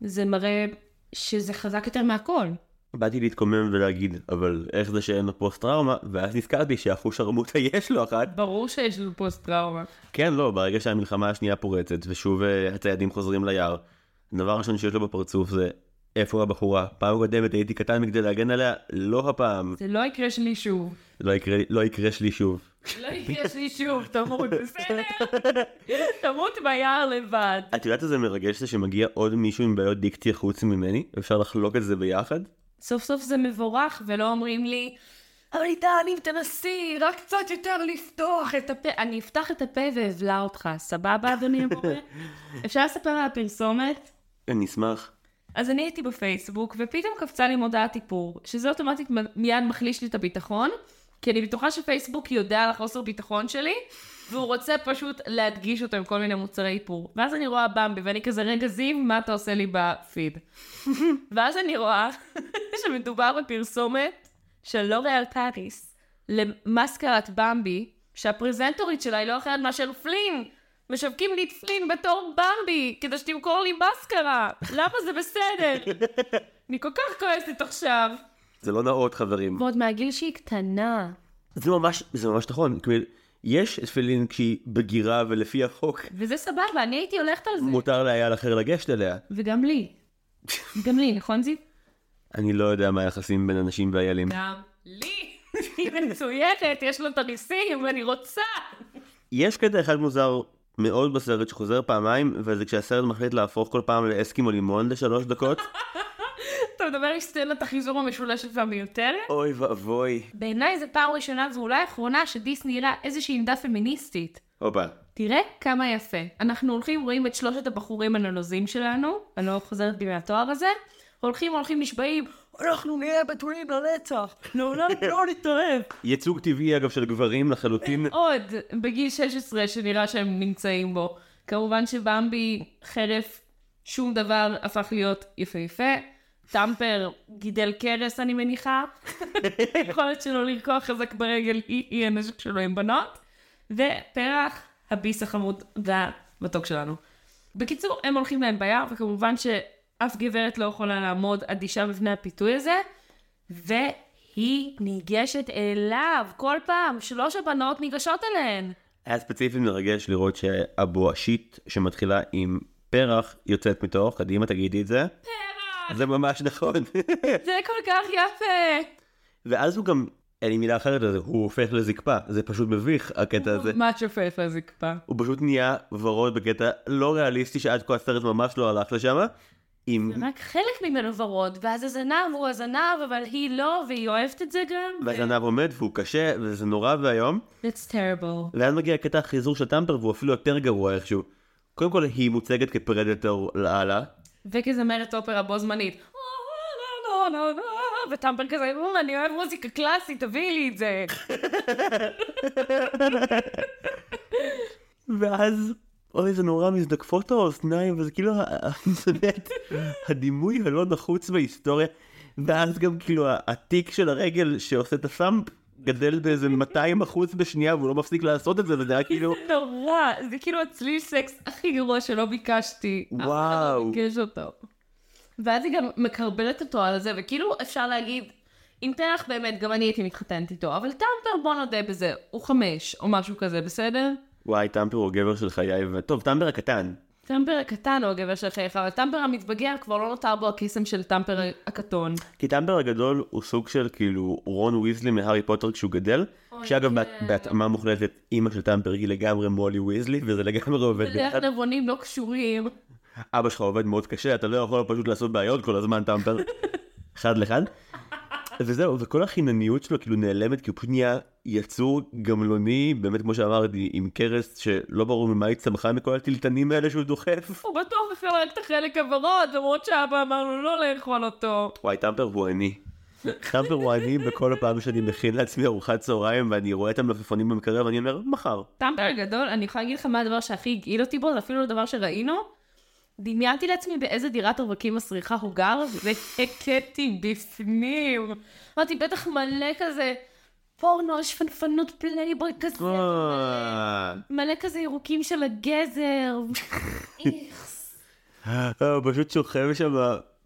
זה מראה שזה חזק יותר מהכל. באתי להתקומם ולהגיד, אבל איך זה שאין לו פוסט טראומה? ואז נזכרתי שאחוש שרמוטה יש לו אחת. ברור שיש לנו פוסט טראומה. כן, לא, ברגע שהמלחמה השנייה פורצת, ושוב אה, הציידים חוזרים ליער, הדבר הראשון שיש לו בפרצוף זה איפה הבחורה? פעם קודמת הייתי קטן מכדי להגן עליה, לא הפעם. זה לא יקרה שלי שוב. לא יקרה, לא יקרה שלי שוב. לא יקרה שלי שוב, תמות, בסדר? תמות ביער לבד. את יודעת איזה מרגש זה שמגיע עוד מישהו עם בעיות דיקציה חוץ ממני? אפשר לחלוק את זה ביחד? סוף סוף זה מבורך, ולא אומרים לי, אבל איתן, אם תנסי, רק קצת יותר לפתוח את הפה. אני אפתח את הפה ואבלע אותך, סבבה, אדוני המורה? אפשר לספר על הפרסומת? אני אשמח. אז אני הייתי בפייסבוק, ופתאום קפצה לי מודעת איפור, שזה אוטומטית מיד מחליש לי את הביטחון, כי אני בטוחה שפייסבוק יודע על החוסר ביטחון שלי, והוא רוצה פשוט להדגיש אותו עם כל מיני מוצרי איפור. ואז אני רואה במבי, ואני כזה, רגע זיו, מה אתה עושה לי בפיד? ואז אני רואה שמדובר בפרסומת של לוריאל פאריס למסקרת במבי, שהפרזנטורית שלה היא לא אחרת מאשר פלין. משווקים לי את פלין בתור במבי, כדי שתמכור לי מסקרה. למה זה בסדר? אני כל כך כועסת עכשיו. זה לא נאות חברים. ועוד מהגיל שהיא קטנה. זה ממש, זה ממש נכון. כלומר, יש פלין כשהיא בגירה ולפי החוק וזה סבבה, אני הייתי הולכת על זה. מותר לאייל אחר לגשת אליה. וגם לי. גם לי, נכון זיו? אני לא יודע מה היחסים בין אנשים ואיילים. גם לי. היא מצוינת, יש לו את הריסים, ואני רוצה. יש קטע אחד מוזר מאוד בסרט שחוזר פעמיים, וזה כשהסרט מחליט להפוך כל פעם לאסקימו לימון לשלוש דקות. אתה מדבר על סצנת החיזור המשולשת והמיותרת? אוי ואבוי. בעיניי זו פעם ראשונה ואולי אחרונה שדיסני הראה איזושהי עמדה פמיניסטית. הופה. תראה כמה יפה. אנחנו הולכים, רואים את שלושת הבחורים הנלוזים שלנו, אני לא חוזרת בי מהתואר הזה, הולכים, הולכים, נשבעים, אנחנו נהיה בתולים לנצח, לעולם לא נתערב. ייצוג טבעי אגב של גברים לחלוטין. עוד, בגיל 16 שנראה שהם נמצאים בו. כמובן שבמבי, חרף שום דבר, הפך להיות יפהפה. טמפר גידל קרס, אני מניחה. היכולת שלו לרקוח חזק ברגל היא, היא הנשק שלו עם בנות. ופרח, הביס החמוד והמתוק שלנו. בקיצור, הם הולכים להם ביער, וכמובן שאף גברת לא יכולה לעמוד אדישה בפני הפיתוי הזה, והיא ניגשת אליו כל פעם, שלוש הבנות ניגשות אליהן. היה ספציפי מרגש לראות שהבואשית שמתחילה עם פרח יוצאת מתוך, קדימה תגידי את זה. פרח! זה ממש נכון. זה כל כך יפה! ואז הוא גם, אין לי מילה אחרת לזה, הוא הופך לזקפה. זה פשוט מביך הקטע הזה. מה שופף לזקפה? הוא פשוט נהיה ורוד בקטע לא ריאליסטי שעד כה הסרט ממש לא הלך לשם. עם... רק חלק ממנו ורוד, ואז הזנב הוא הזנב, אבל היא לא, והיא אוהבת את זה גם. והזנב עומד והוא קשה וזה נורא ואיום. It's terrible. ואז מגיע קטע החיזור של טמפר והוא אפילו יותר גרוע איכשהו. קודם כל היא מוצגת כפרדטור לאללה. וכזמרת אופרה בו זמנית. וטמפר כזה, "אה, אני אוהב מוזיקה קלאסית, תביאי לי את זה. ואז, אוי זה נורא מזדקפות האוזניים וזה כאילו, זה באמת הדימוי הלא נחוץ בהיסטוריה. ואז גם כאילו התיק של הרגל שעושה את הסאמפ גדל באיזה 200 אחוז בשנייה והוא לא מפסיק לעשות את זה וזה היה כאילו זה נורא, זה כאילו הצליל סקס הכי גרוע שלא ביקשתי. לא וואו. ביקש אותו. ואז היא גם מקרבלת אותו על זה, וכאילו אפשר להגיד, עם פרח באמת, גם אני הייתי מתחתנת איתו, אבל טמפר בוא נודה בזה, הוא חמש, או משהו כזה, בסדר? וואי טמפר הוא גבר של חיי וטוב טמפר הקטן. טמפר הקטן הוא הגבר של חייך, אבל טמפר המתבגר כבר לא נותר בו הקסם של טמפר הקטון. כי טמפר הגדול הוא סוג של כאילו רון ויזלי מהארי פוטר כשהוא גדל. שאגב כן. בה- בהתאמה מוחלטת אימא של טמפר היא לגמרי מולי ויזלי וזה לגמרי עובד ואיך ביחד. נבונים לא קשורים. אבא שלך עובד מאוד קשה אתה לא יכול פשוט לעשות בעיות כל הזמן טמפר. אחד לאחד. וזהו וכל החינניות שלו כאילו נעלמת כי הוא פשוט נהיה יצור גמלוני באמת כמו שאמרתי עם קרס שלא ברור ממה היא צמחה מכל הטלטנים האלה שהוא דוחף. הוא בטוח אוכל רק את החלק הוורוד, למרות שאבא אמר לו לא לאכול אותו. וואי טמפר הוא אני. טמפר הוא אני בכל הפעם שאני מכין לעצמי ארוחת צהריים ואני רואה את המלפפונים במקרר ואני אומר מחר. טמפר גדול, אני יכולה להגיד לך מה הדבר שהכי הגעיל אותי בו, זה אפילו לא דבר שראינו. דמיינתי לעצמי באיזה דירת רווקים מסריחה הוא גר, והכיתי בפנים. אמרתי, בטח מלא כזה פורנו, שפנפנות פלייבוי כזה, מלא כזה ירוקים של הגזר. איכס. אה, הוא פשוט שוכב שם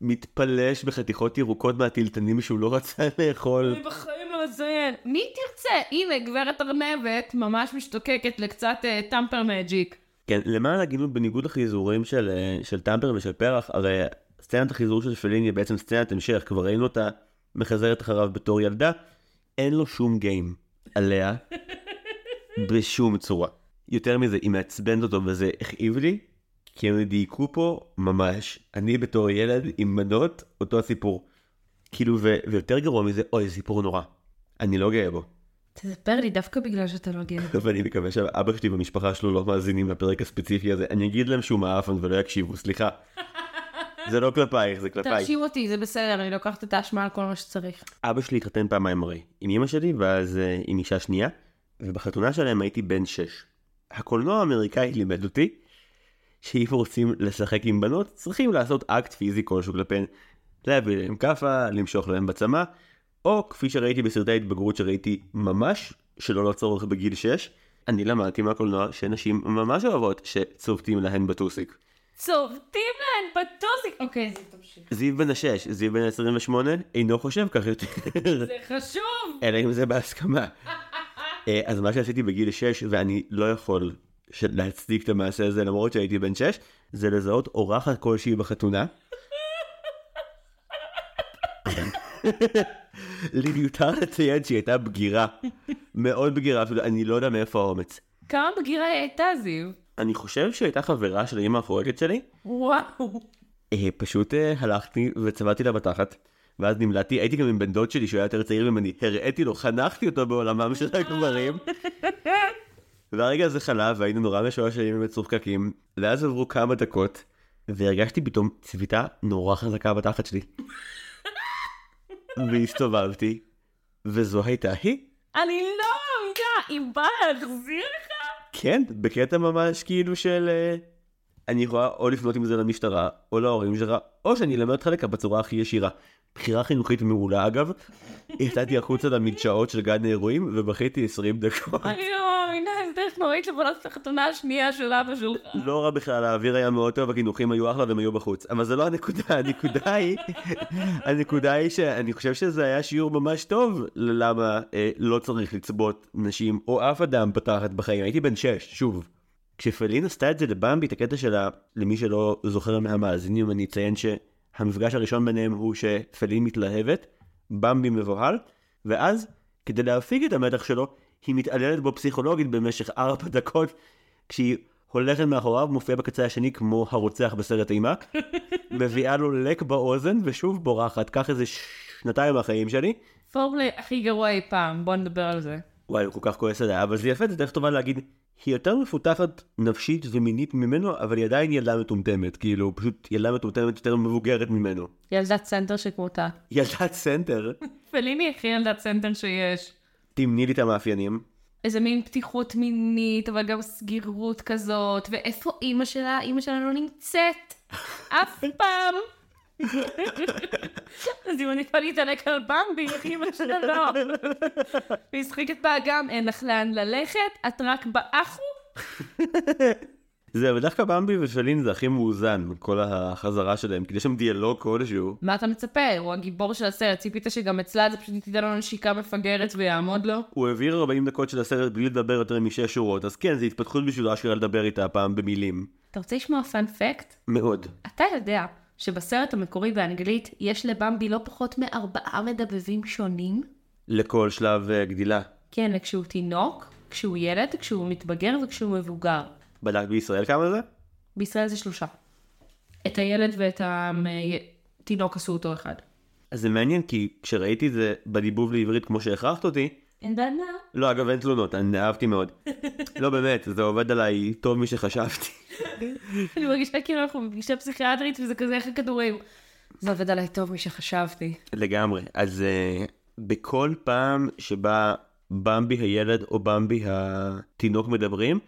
מתפלש בחתיכות ירוקות מהתלתנים שהוא לא רצה לאכול. אני בחיים לא אציין. מי תרצה? הנה, גברת ארנבת, ממש משתוקקת לקצת אה, טמפר magic. כן, למען ההגינות בניגוד לחיזורים של, אה, של טמפר ושל פרח, הרי סצנת החיזור של פליני היא בעצם סצנת המשך, כבר ראינו אותה מחזרת אחריו בתור ילדה, אין לו שום גיים עליה בשום צורה. יותר מזה, היא מעצבנת אותו וזה הכאיב לי, כי הם דייקו פה ממש, אני בתור ילד עם מנות, אותו הסיפור. כאילו, ו- ויותר גרוע מזה, אוי, סיפור נורא. אני לא גאה בו. תספר לי דווקא בגלל שאתה לא גאה. ואני מקווה שאבא שלי והמשפחה שלו לא מאזינים לפרק הספציפי הזה. אני אגיד להם שהוא מעפן ולא יקשיבו, סליחה. זה לא כלפייך, זה כלפיי. תרשים אותי, זה בסדר, אני לוקחת את האשמה על כל מה שצריך. אבא שלי התחתן פעמיים הרי, עם אמא שלי ואז uh, עם אישה שנייה, ובחתונה שלהם הייתי בן שש. הקולנוע האמריקאי לימד אותי שאם רוצים לשחק עם בנות, צריכים לעשות אקט פיזי כלשהו כלפיהן. להביא להם כאפה, למשוך להם בצמא, או כפי שראיתי בסרטי ההתבגרות שראיתי ממש, שלא לצורך בגיל 6, אני למדתי מהקולנוע שנשים ממש אוהבות שצובטים להן בטוסיק. צובטים להן בטוסיק. אוקיי, זה תמשיך. זיו בן השש, זיו בן ה-28, אינו חושב כך יותר. זה חשוב. אלא אם זה בהסכמה. אה, אז מה שעשיתי בגיל 6, ואני לא יכול להצדיק את המעשה הזה למרות שהייתי בן 6, זה לזהות אורחת כלשהי בחתונה. מיותר לציין שהיא הייתה בגירה. מאוד בגירה, אפילו אני לא יודע מאיפה האומץ. כמה בגירה היא הייתה, זיו? אני חושב שהיא הייתה חברה של האמא המפורקת שלי. וואו. אה, פשוט אה, הלכתי וצבעתי לה בתחת. ואז נמלטתי, הייתי גם עם בן דוד שלי שהוא היה יותר צעיר ממני, הראיתי לו, חנכתי אותו בעולמם של הגברים. והרגע הזה חלף והיינו נורא משועשעים ומצוחקקים, ואז עברו כמה דקות, והרגשתי פתאום צביטה נורא חזקה בתחת שלי. והסתובבתי, וזו הייתה היא. אני לא מאמינה, היא באה להחזיר לך? כן, בקטע ממש כאילו של... אה, אני יכולה או לפנות עם זה למשטרה, או להורים שלך, או שאני אלמד אותך לקה בצורה הכי ישירה. בחירה חינוכית מעולה אגב, יצאתי החוצה למדשאות של גן האירועים, ובכיתי 20 דקות. אני לא מאמינה, איזה דרך נוראית לבנות את החתונה השנייה של אבא שלך. לא רע בכלל, האוויר היה מאוד טוב, הקינוחים היו אחלה והם היו בחוץ. אבל זה לא הנקודה, הנקודה היא, הנקודה היא שאני חושב שזה היה שיעור ממש טוב ללמה אה, לא צריך לצבות נשים או אף אדם בתחת בחיים. הייתי בן 6, שוב. כשפלין עשתה את זה לבמבי, את הקטע שלה, למי שלא זוכר מהמאזינים, אני אציין שהמפגש הראשון ביניהם הוא שפלין מתלהבת, במבי מבוהל, ואז, כדי להפיג את המתח שלו, היא מתעללת בו פסיכולוגית במשך ארבע דקות, כשהיא הולכת מאחוריו, מופיעה בקצה השני כמו הרוצח בסרט אימה, מביאה לו לק באוזן ושוב בורחת, קח איזה שנתיים מהחיים שלי. פורמולה הכי גרוע אי פעם, בוא נדבר על זה. וואי, הוא כל כך כועס עליה, אבל זה יפה, זה דרך טובה להגיד, היא יותר מפותחת נפשית ומינית ממנו, אבל היא עדיין ילדה מטומטמת, כאילו, פשוט ילדה מטומטמת יותר מבוגרת ממנו. ילדת סנטר שכמותה. ילדת סנטר, פלינה הכי ילדת סנטר שיש. תמני לי את המאפיינים. איזה מין פתיחות מינית, אבל גם סגירות כזאת, ואיפה אימא שלה? אימא שלה לא נמצאת. אף פעם. אז אם אני יכולה להתעלק על במבי, איך אימא לא. והיא משחקת באגם, אין לך לאן ללכת, את רק באחו? זה, אבל דווקא במבי ופלין זה הכי מאוזן, כל החזרה שלהם, כי יש שם דיאלוג כלשהו. מה אתה מצפה? הוא הגיבור של הסרט, ציפית שגם אצלה זה פשוט תיתן לו נשיקה מפגרת ויעמוד לו? הוא העביר 40 דקות של הסרט בלי לדבר יותר משש שורות, אז כן, זה התפתחות בשביל אשכרה לדבר איתה הפעם במילים. אתה רוצה לשמוע פאנפקט? מאוד. אתה יודע שבסרט המקורי באנגלית יש לבמבי לא פחות מארבעה מדבבים שונים? לכל שלב אה, גדילה. כן, כשהוא תינוק, כשהוא ילד, כשהוא מתבגר וכשהוא מבוגר. בדק בישראל כמה זה? בישראל זה שלושה. את הילד ואת התינוק עשו אותו אחד. אז זה מעניין, כי כשראיתי את זה בדיבוב לעברית כמו שהכרחת אותי, אין בעיה. לא, אגב, אין תלונות, אני אהבתי מאוד. לא, באמת, זה עובד עליי טוב משחשבתי. אני מרגישה כאילו אנחנו בפגישה פסיכיאטרית וזה כזה איך הכדורים. זה עובד עליי טוב משחשבתי. לגמרי. אז uh, בכל פעם שבה במבי הילד או במבי התינוק מדברים,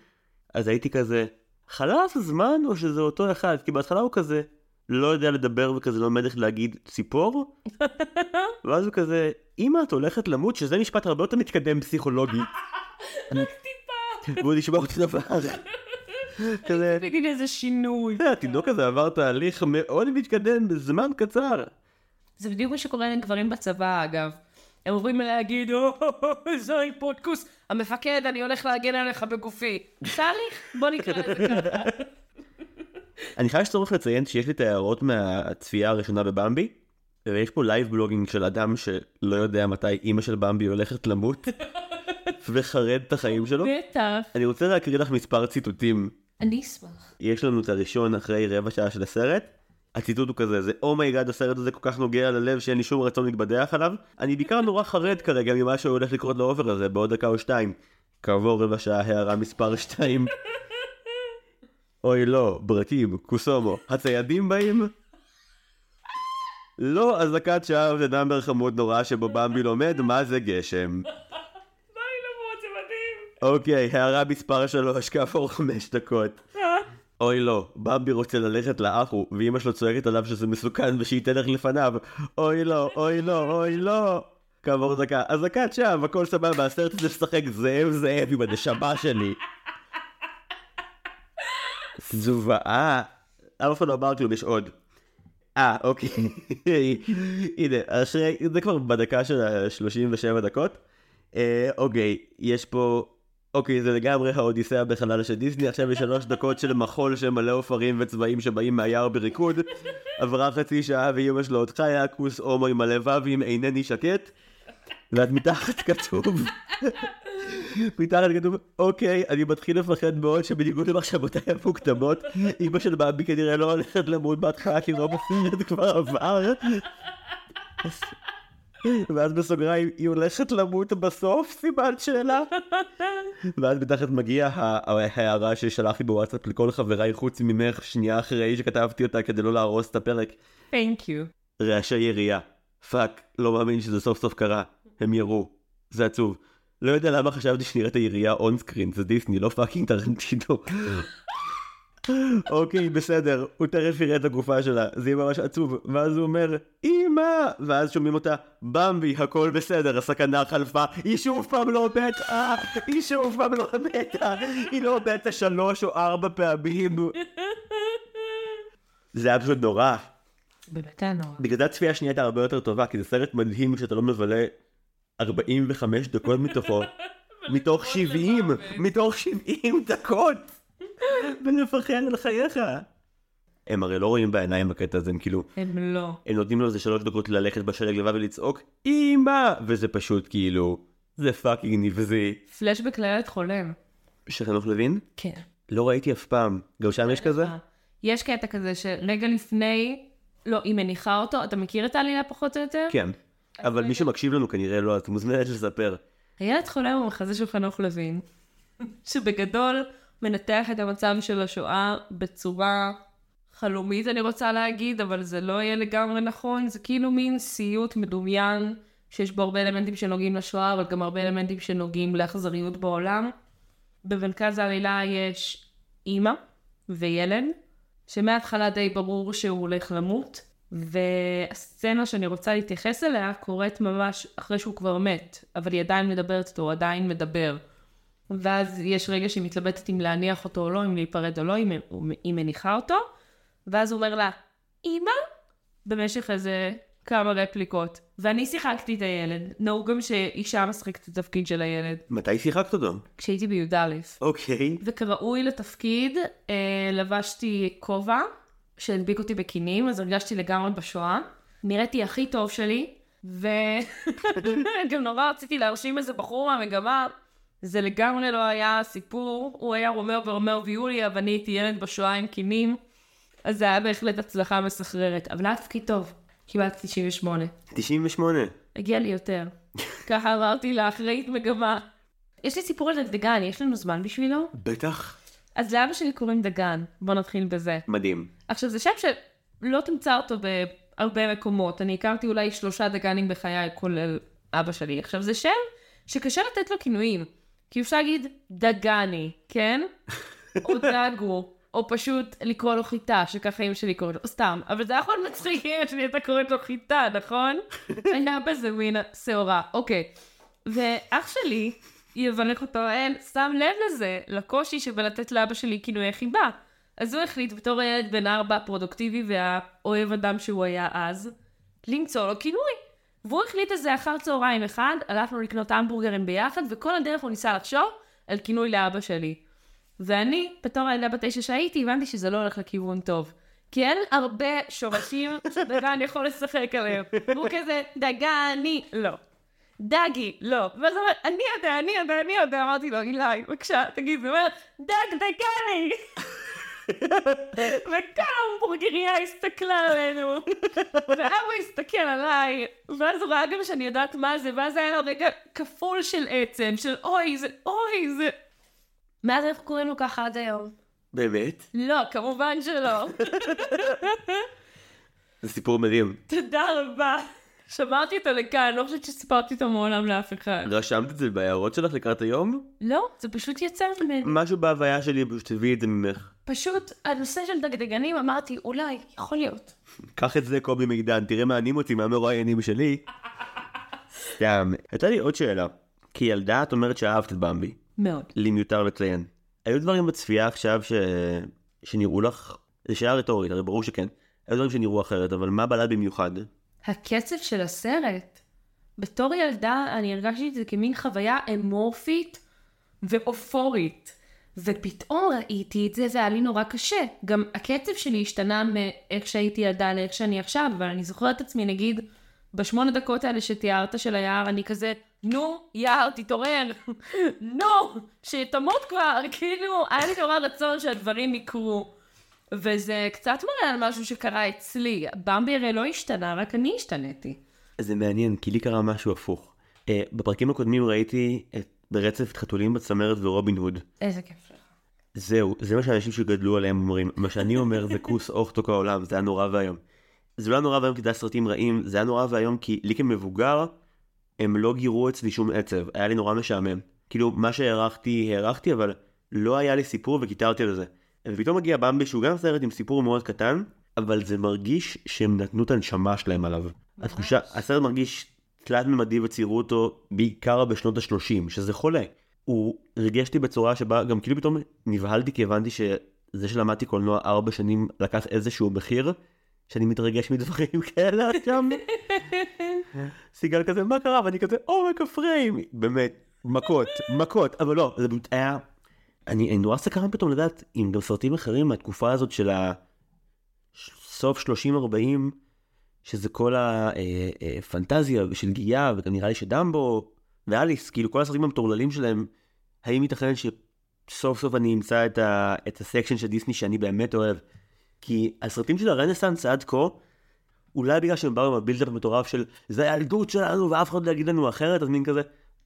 אז הייתי כזה, חלף הזמן או שזה אותו אחד? כי בהתחלה הוא כזה לא יודע לדבר וכזה עומד איך להגיד ציפור, ואז הוא כזה, אמא את הולכת למות, שזה משפט הרבה יותר מתקדם פסיכולוגי. רק טיפה. והוא נשמע אותו דבר. כזה, תגיד איזה שינוי. "אה, התינוק הזה עבר תהליך מאוד מתקדם בזמן קצר. זה בדיוק מה שקורה לגברים בצבא אגב. הם עוברים להגיד, או, זוהי פודקוס, המפקד, אני הולך להגן עליך בגופי. תהליך, בוא נקרא לזה ככה. אני חייב שצורך לציין שיש לי את ההערות מהצפייה הראשונה בבמבי, ויש פה live blogging של אדם שלא יודע מתי אימא של במבי הולכת למות, וחרד את החיים שלו. בטח. אני רוצה להקריא לך מספר ציטוטים. אני אשמח. יש לנו את הראשון אחרי רבע שעה של הסרט. הציטוט הוא כזה, זה oh my god הסרט הזה כל כך נוגע ללב שאין לי שום רצון להתבדח עליו. אני בעיקר נורא חרד כרגע ממה שהולך לקרות לעופר הזה בעוד דקה או שתיים. כעבור רבע שעה הערה מספר שתיים. אוי לא, ברקים, כוסומו, הציידים באים? לא, אזעקת שווא זה נאמבר חמוד נורא שבו במבי לומד מה זה גשם. די למות, זה מדהים. אוקיי, הערה מספר שלוש, כעבור חמש דקות. אוי לא, במבי רוצה ללכת לאחו, ואימא שלו צועקת עליו שזה מסוכן ושהיא תלך לפניו. אוי לא, אוי לא, אוי לא. כעבור דקה, אזעקת שווא, הכל סבבה, הסרט הזה משחק זאב זאב עם הנשמה שלי. זוועה. אף אחד לא אמר כלום, יש עוד. אה, אוקיי. הנה, אחרי, זה כבר בדקה של ה-37 דקות. אה, אוקיי, יש פה... אוקיי, זה לגמרי האודיסאה בחלל של דיסני, עכשיו יש שלוש דקות של מחול שמלא עופרים וצבעים שבאים מהיער בריקוד. עברה חצי שעה ואימא שלו עוד חיה, כוס הומו עם הלבבים, אינני שקט. ואת מתחת כתוב, מתחת כתוב, אוקיי, אני מתחיל לפחד מאוד שבניגוד למחשבותיי המוקדמות, אמא של במבי כנראה לא הולכת למות בהתחלה כי לא בסרט כבר עבר. ואז בסוגריים, היא הולכת למות בסוף? סימן שאלה. ואז מתחת מגיעה ההערה ששלחתי בוואטסאפ לכל חבריי חוץ ממך שנייה אחרי שכתבתי אותה כדי לא להרוס את הפרק. Thank you. רעשי ירייה. fuck, לא מאמין שזה סוף סוף קרה. הם ירו. זה עצוב. לא יודע למה חשבתי שנראה את הירייה on screen, זה דיסני, לא fucking טרנטינו. אוקיי, בסדר, הוא תכף יראה את הגופה שלה, זה יהיה ממש עצוב. ואז הוא אומר, אמא! ואז שומעים אותה, במבי, הכל בסדר, הסכנה חלפה, היא שוב פעם לא מתה, היא שוב פעם לא מתה, היא לא מתה שלוש או ארבע פעמים. זה היה פשוט נורא. באמת היה נורא. בגלל זה הצפייה השנייה הייתה הרבה יותר טובה, כי זה סרט מדהים שאתה לא מבלה 45 דקות מתוכו. מתוך 70, מתוך 70 דקות! ולפחד על חייך. הם הרי לא רואים בעיניים בקטע הזה, הם כאילו, הם לא. הם נותנים לו איזה שלוש דקות ללכת בשלג לבד ולצעוק, אמא! וזה פשוט כאילו, זה fucking נבזי. פלשבק לילד חולם. של חנוך לוין? כן. לא ראיתי אף פעם. גם שם יש כזה? יש קטע כזה שרגע לפני, לא, היא מניחה אותו, אתה מכיר את העלילה פחות או יותר? כן. אבל מי שמקשיב לנו כנראה לא, את מוזמנת לספר. הילד חולם הוא מחזה של חנוך לוין, שבגדול מנתח את המצב של השואה בצורה חלומית, אני רוצה להגיד, אבל זה לא יהיה לגמרי נכון, זה כאילו מין סיוט מדומיין, שיש בו הרבה אלמנטים שנוגעים לשואה, אבל גם הרבה אלמנטים שנוגעים לאכזריות בעולם. במרכז העלילה יש אימא וילד, שמההתחלה די ברור שהוא הולך למות, והסצנה שאני רוצה להתייחס אליה קורית ממש אחרי שהוא כבר מת, אבל היא עדיין מדברת איתו, הוא עדיין מדבר. ואז יש רגע שהיא מתלבטת אם להניח אותו או לא, אם להיפרד או לא, אם היא מניחה אותו, ואז הוא אומר לה, אמא? במשך איזה כמה רפליקות. ואני שיחקתי את הילד, נהוג גם שאישה משחקת את התפקיד של הילד. מתי שיחקת אותו? כשהייתי בי"א. אוקיי. וכראוי לתפקיד, אה, לבשתי כובע שהדביק אותי בכינים, אז הרגשתי לגמרי בשואה. נראיתי הכי טוב שלי, וגם נורא רציתי להרשים איזה בחור מהמגמה. זה לגמרי לא היה סיפור, הוא היה רומיאו ורומיאו ויוליה, ואני הייתי ילד בשואה עם כינים, אז זה היה בהחלט הצלחה מסחררת. אבל תפקיד טוב, קיבלתי 98. 98. הגיע לי יותר. ככה אמרתי לאחראית מגמה. יש לי סיפור על דגדגן, יש לנו זמן בשבילו? בטח. אז לאבא שלי קוראים דגן, בוא נתחיל בזה. מדהים. עכשיו, זה שם שלא תמצא אותו בהרבה מקומות. אני הכרתי אולי שלושה דגנים בחיי, כולל אבא שלי. עכשיו, זה שם שקשה לתת לו כינויים. כי אפשר להגיד דגני, כן? או דגו, או פשוט לקרוא לו חיטה, שככה אמא שלי קוראת לו, סתם. אבל זה יכול מצחיק אמא שלי הייתה קוראת לו חיטה, נכון? היה בזה מין שעורה. אוקיי. ואח שלי, יבנק אותו האל, שם לב לזה, לקושי שבלתת לאבא שלי כינויי חיבה. אז הוא החליט בתור ילד בן ארבע הפרודוקטיבי והאוהב אדם שהוא היה אז, למצוא לו כינוי. והוא החליט איזה אחר צהריים אחד, הלכנו לקנות המבורגרים ביחד, וכל הדרך הוא ניסה לחשוב על כינוי לאבא שלי. ואני, בתור הילדה בת תשע שהייתי, הבנתי שזה לא הולך לכיוון טוב. כי אין הרבה שורשים שדגן יכול לשחק עליהם. והוא כזה, דגני, לא. דגי, לא. ואז הוא אומר, אני יודע, אני יודע, אני יודע. אמרתי לו, אילי, בבקשה, תגיד, הוא אומר, דג, דגני! וכמה בורגריה הסתכלה עלינו. ואבא הסתכל עליי, ואז הוא ראה גם שאני יודעת מה זה, ואז היה לו רגע כפול של עצם, של אוי, זה, אוי, זה... מאז אנחנו קוראים לו ככה עד היום. באמת? לא, כמובן שלא. זה סיפור מדהים. תודה רבה. שמרתי אותו לכאן, אני לא חושבת שסיפרתי אותו מעולם לאף אחד. רשמת את זה בהערות שלך לקראת היום? לא, זה פשוט יצא ממני. משהו בהוויה שלי פשוט הביא את זה ממך. פשוט, הנושא של דגדגנים, אמרתי, אולי, יכול להיות. קח את זה קובי מידן, תראה מה אני מוציא מהמרואיינים שלי. סתם. הייתה לי עוד שאלה. כילדה את אומרת שאהבת את במבי. מאוד. לי מיותר לציין. היו דברים בצפייה עכשיו ש... שנראו לך? זו שאלה רטורית, הרי ברור שכן. היו דברים שנראו אחרת, אבל מה בלט במיוחד? הקצב של הסרט. בתור ילדה אני הרגשתי את זה כמין חוויה אמורפית ואופורית. ופתאום ראיתי את זה והיה לי נורא קשה. גם הקצב שלי השתנה מאיך שהייתי ילדה לאיך שאני עכשיו, אבל אני זוכרת את עצמי, נגיד, בשמונה דקות האלה שתיארת של היער, אני כזה, נו, יער, תתעורר, נו, שתמות כבר, כאילו, היה לי נורא רצון שהדברים יקרו. וזה קצת מראה על משהו שקרה אצלי. במבי הרי לא השתנה, רק אני השתניתי. זה מעניין, כי לי קרה משהו הפוך. Uh, בפרקים הקודמים ראיתי את, ברצף את חתולים בצמרת ורובין הוד. איזה כיף לך. זהו, זה מה שאנשים שגדלו עליהם אומרים. מה שאני אומר זה כוס אוכטוק העולם, זה היה נורא ואיום. זה לא היה נורא ואיום כי זה היה סרטים רעים, זה היה נורא ואיום כי לי כמבוגר, הם לא גירו אצלי שום עצב, היה לי נורא משעמם. כאילו, מה שהערכתי, הערכתי, אבל לא היה לי סיפור וקיטרתי על זה. ופתאום מגיע במבי שהוא גם סרט עם סיפור מאוד קטן, אבל זה מרגיש שהם נתנו את הנשמה שלהם עליו. התחושה, הסרט מרגיש תלת ממדי וציירו אותו בעיקר בשנות ה-30, שזה חולה. הוא ריגש אותי בצורה שבה גם כאילו פתאום נבהלתי כי הבנתי שזה שלמדתי קולנוע ארבע שנים לקח איזשהו מחיר, שאני מתרגש מדברים כאלה עכשיו. סיגל כזה, מה קרה? ואני כזה, עומק הפריים. באמת, מכות, מכות, אבל לא, זה היה... אני, נורא סקרן פתאום לדעת אם גם סרטים אחרים מהתקופה הזאת של הסוף 30-40, שזה כל הפנטזיה של גיאה, וגם נראה לי שדמבו ואליס, כאילו כל הסרטים המטורללים שלהם, האם ייתכן שסוף סוף אני אמצא את, ה, את הסקשן של דיסני שאני באמת אוהב? כי הסרטים של הרנסאנס עד כה, אולי בגלל שהם באו עם הבילדאפ המטורף של זה הילדות שלנו ואף אחד לא יגיד לנו אחרת, אז מין כזה,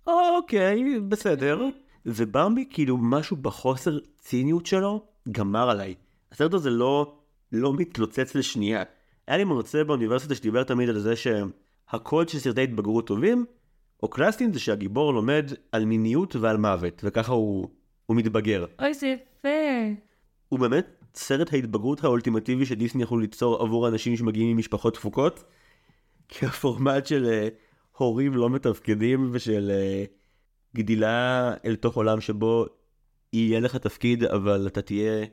אוקיי, בסדר. ובמבי, כאילו משהו בחוסר ציניות שלו, גמר עליי. הסרט הזה לא, לא מתלוצץ לשנייה. היה לי מרצה באוניברסיטה שדיבר תמיד על זה שהקוד של סרטי התבגרות טובים, או קלאסיים, זה שהגיבור לומד על מיניות ועל מוות, וככה הוא, הוא מתבגר. אוי, זה יפה. הוא באמת סרט ההתבגרות האולטימטיבי שדיסני יכלו ליצור עבור אנשים שמגיעים ממשפחות תפוקות, כי הפורמט של uh, הורים לא מתפקדים ושל uh, גדילה אל תוך עולם שבו יהיה לך תפקיד אבל אתה תהיה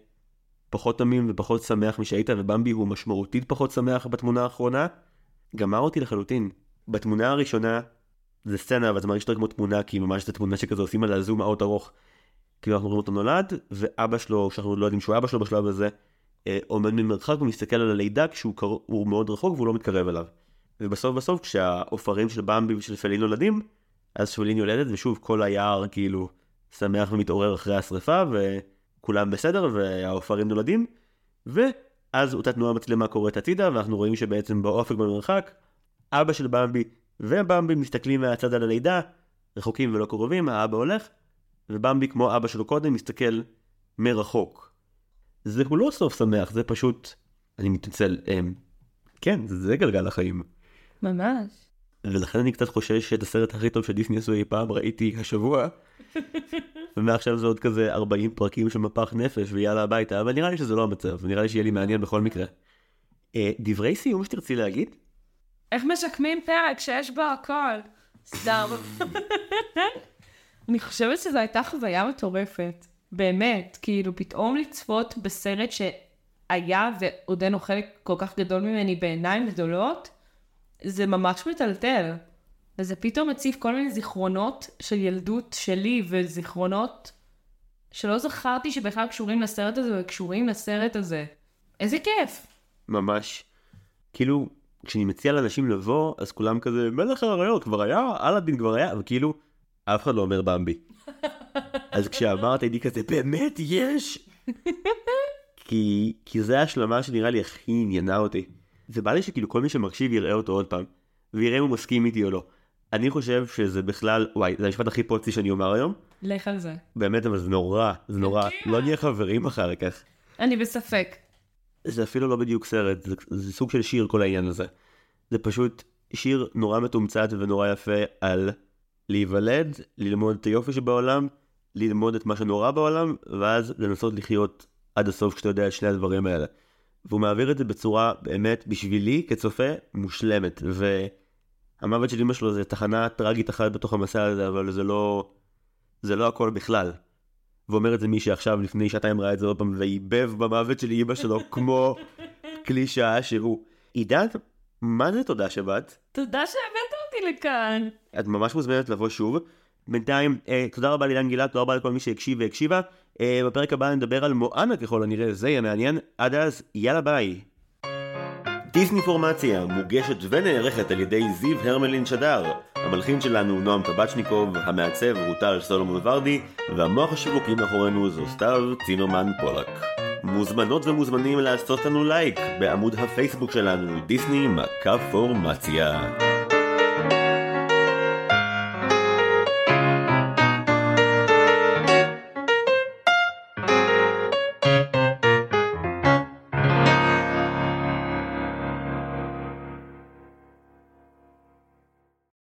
פחות תמים ופחות שמח משהיית ובמבי הוא משמעותית פחות שמח בתמונה האחרונה, גמר אותי לחלוטין. בתמונה הראשונה זה סצנה אבל זה מרגיש יותר כמו תמונה כי ממש זה תמונה שכזה עושים עליה זום אאוט ארוך. כאילו אנחנו רואים אותו נולד ואבא שלו שאנחנו לא יודעים שהוא אבא שלו בשלב הזה אה, עומד ממרחק ומסתכל על הלידה כשהוא קר... מאוד רחוק והוא לא מתקרב אליו. ובסוף בסוף כשהעופרים של במבי ושל פלין נולדים אז פלין יולדת ושוב כל היער כאילו שמח ומתעורר אחרי השרפה וכולם בסדר והעופרים נולדים ואז אותה תנועה מצלמה קורית הצידה ואנחנו רואים שבעצם באופק במרחק אבא של במבי ובמבי מסתכלים מהצד על הלידה רחוקים ולא קרובים האבא הולך ובמבי כמו אבא שלו קודם מסתכל מרחוק. זה הוא לא סוף שמח זה פשוט אני מתנצל הם, כן זה גלגל החיים. ממש. ולכן אני קצת חושש שאת הסרט הכי טוב שדיסני עשו אי פעם ראיתי השבוע. ומעכשיו זה עוד כזה 40 פרקים של מפח נפש ויאללה הביתה אבל נראה לי שזה לא המצב נראה לי שיהיה לי מעניין בכל מקרה. אה, דברי סיום שתרצי להגיד? איך משקמים פרק שיש בו הכל? סתם. אני חושבת שזו הייתה חוויה מטורפת. באמת, כאילו פתאום לצפות בסרט שהיה ועודנו חלק כל כך גדול ממני בעיניים גדולות, זה ממש מטלטל. וזה פתאום מציף כל מיני זיכרונות של ילדות שלי וזיכרונות שלא זכרתי שבכלל קשורים לסרט הזה וקשורים לסרט הזה. איזה כיף. ממש. כאילו, כשאני מציע לאנשים לבוא, אז כולם כזה, מלך האריות כבר היה, אלאדין כבר היה, וכאילו, אף אחד לא אומר במבי. אז כשאמרת הייתי כזה, באמת יש? כי, כי זה ההשלמה שנראה לי הכי עניינה אותי. זה בא לי שכאילו כל מי שמקשיב יראה אותו עוד פעם, ויראה אם הוא מסכים איתי או לא. אני חושב שזה בכלל, וואי, זה המשפט הכי פוצי שאני אומר היום. לך על זה. באמת, אבל זה נורא, זה נורא. לא נהיה חברים אחר כך. אני בספק. זה אפילו לא בדיוק סרט, זה, זה סוג של שיר כל העניין הזה. זה פשוט שיר נורא מתומצת ונורא יפה על להיוולד, ללמוד את היופי שבעולם, ללמוד את מה שנורא בעולם, ואז לנסות לחיות עד הסוף כשאתה יודע את שני הדברים האלה. והוא מעביר את זה בצורה באמת, בשבילי, כצופה, מושלמת. והמוות של אמא שלו זה תחנה טרגית אחת בתוך המסע הזה, אבל זה לא... זה לא הכל בכלל. ואומר את זה מי שעכשיו לפני שעתיים ראה את זה עוד פעם ועיבב במוות של אמא שלו כמו קלישאה שהוא. עידן, מה זה תודה שבאת? תודה שהבאת אותי לכאן. את ממש מוזמנת לבוא שוב. בינתיים, אה, תודה רבה לאילן גלעד, תודה רבה לכל מי שהקשיב והקשיבה. אה, בפרק הבא נדבר על מואנה ככל הנראה, זה יהיה מעניין. עד אז, יאללה ביי. דיסני פורמציה מוגשת ונערכת על ידי זיו הרמלין שדר. המלחין שלנו נועם טבצ'ניקוב, המעצב רוטל סולומון ורדי, והמוח השיווקי מאחורינו זו סתיו צינומן פולק. מוזמנות ומוזמנים לעשות לנו לייק בעמוד הפייסבוק שלנו, דיסני מכה פורמציה.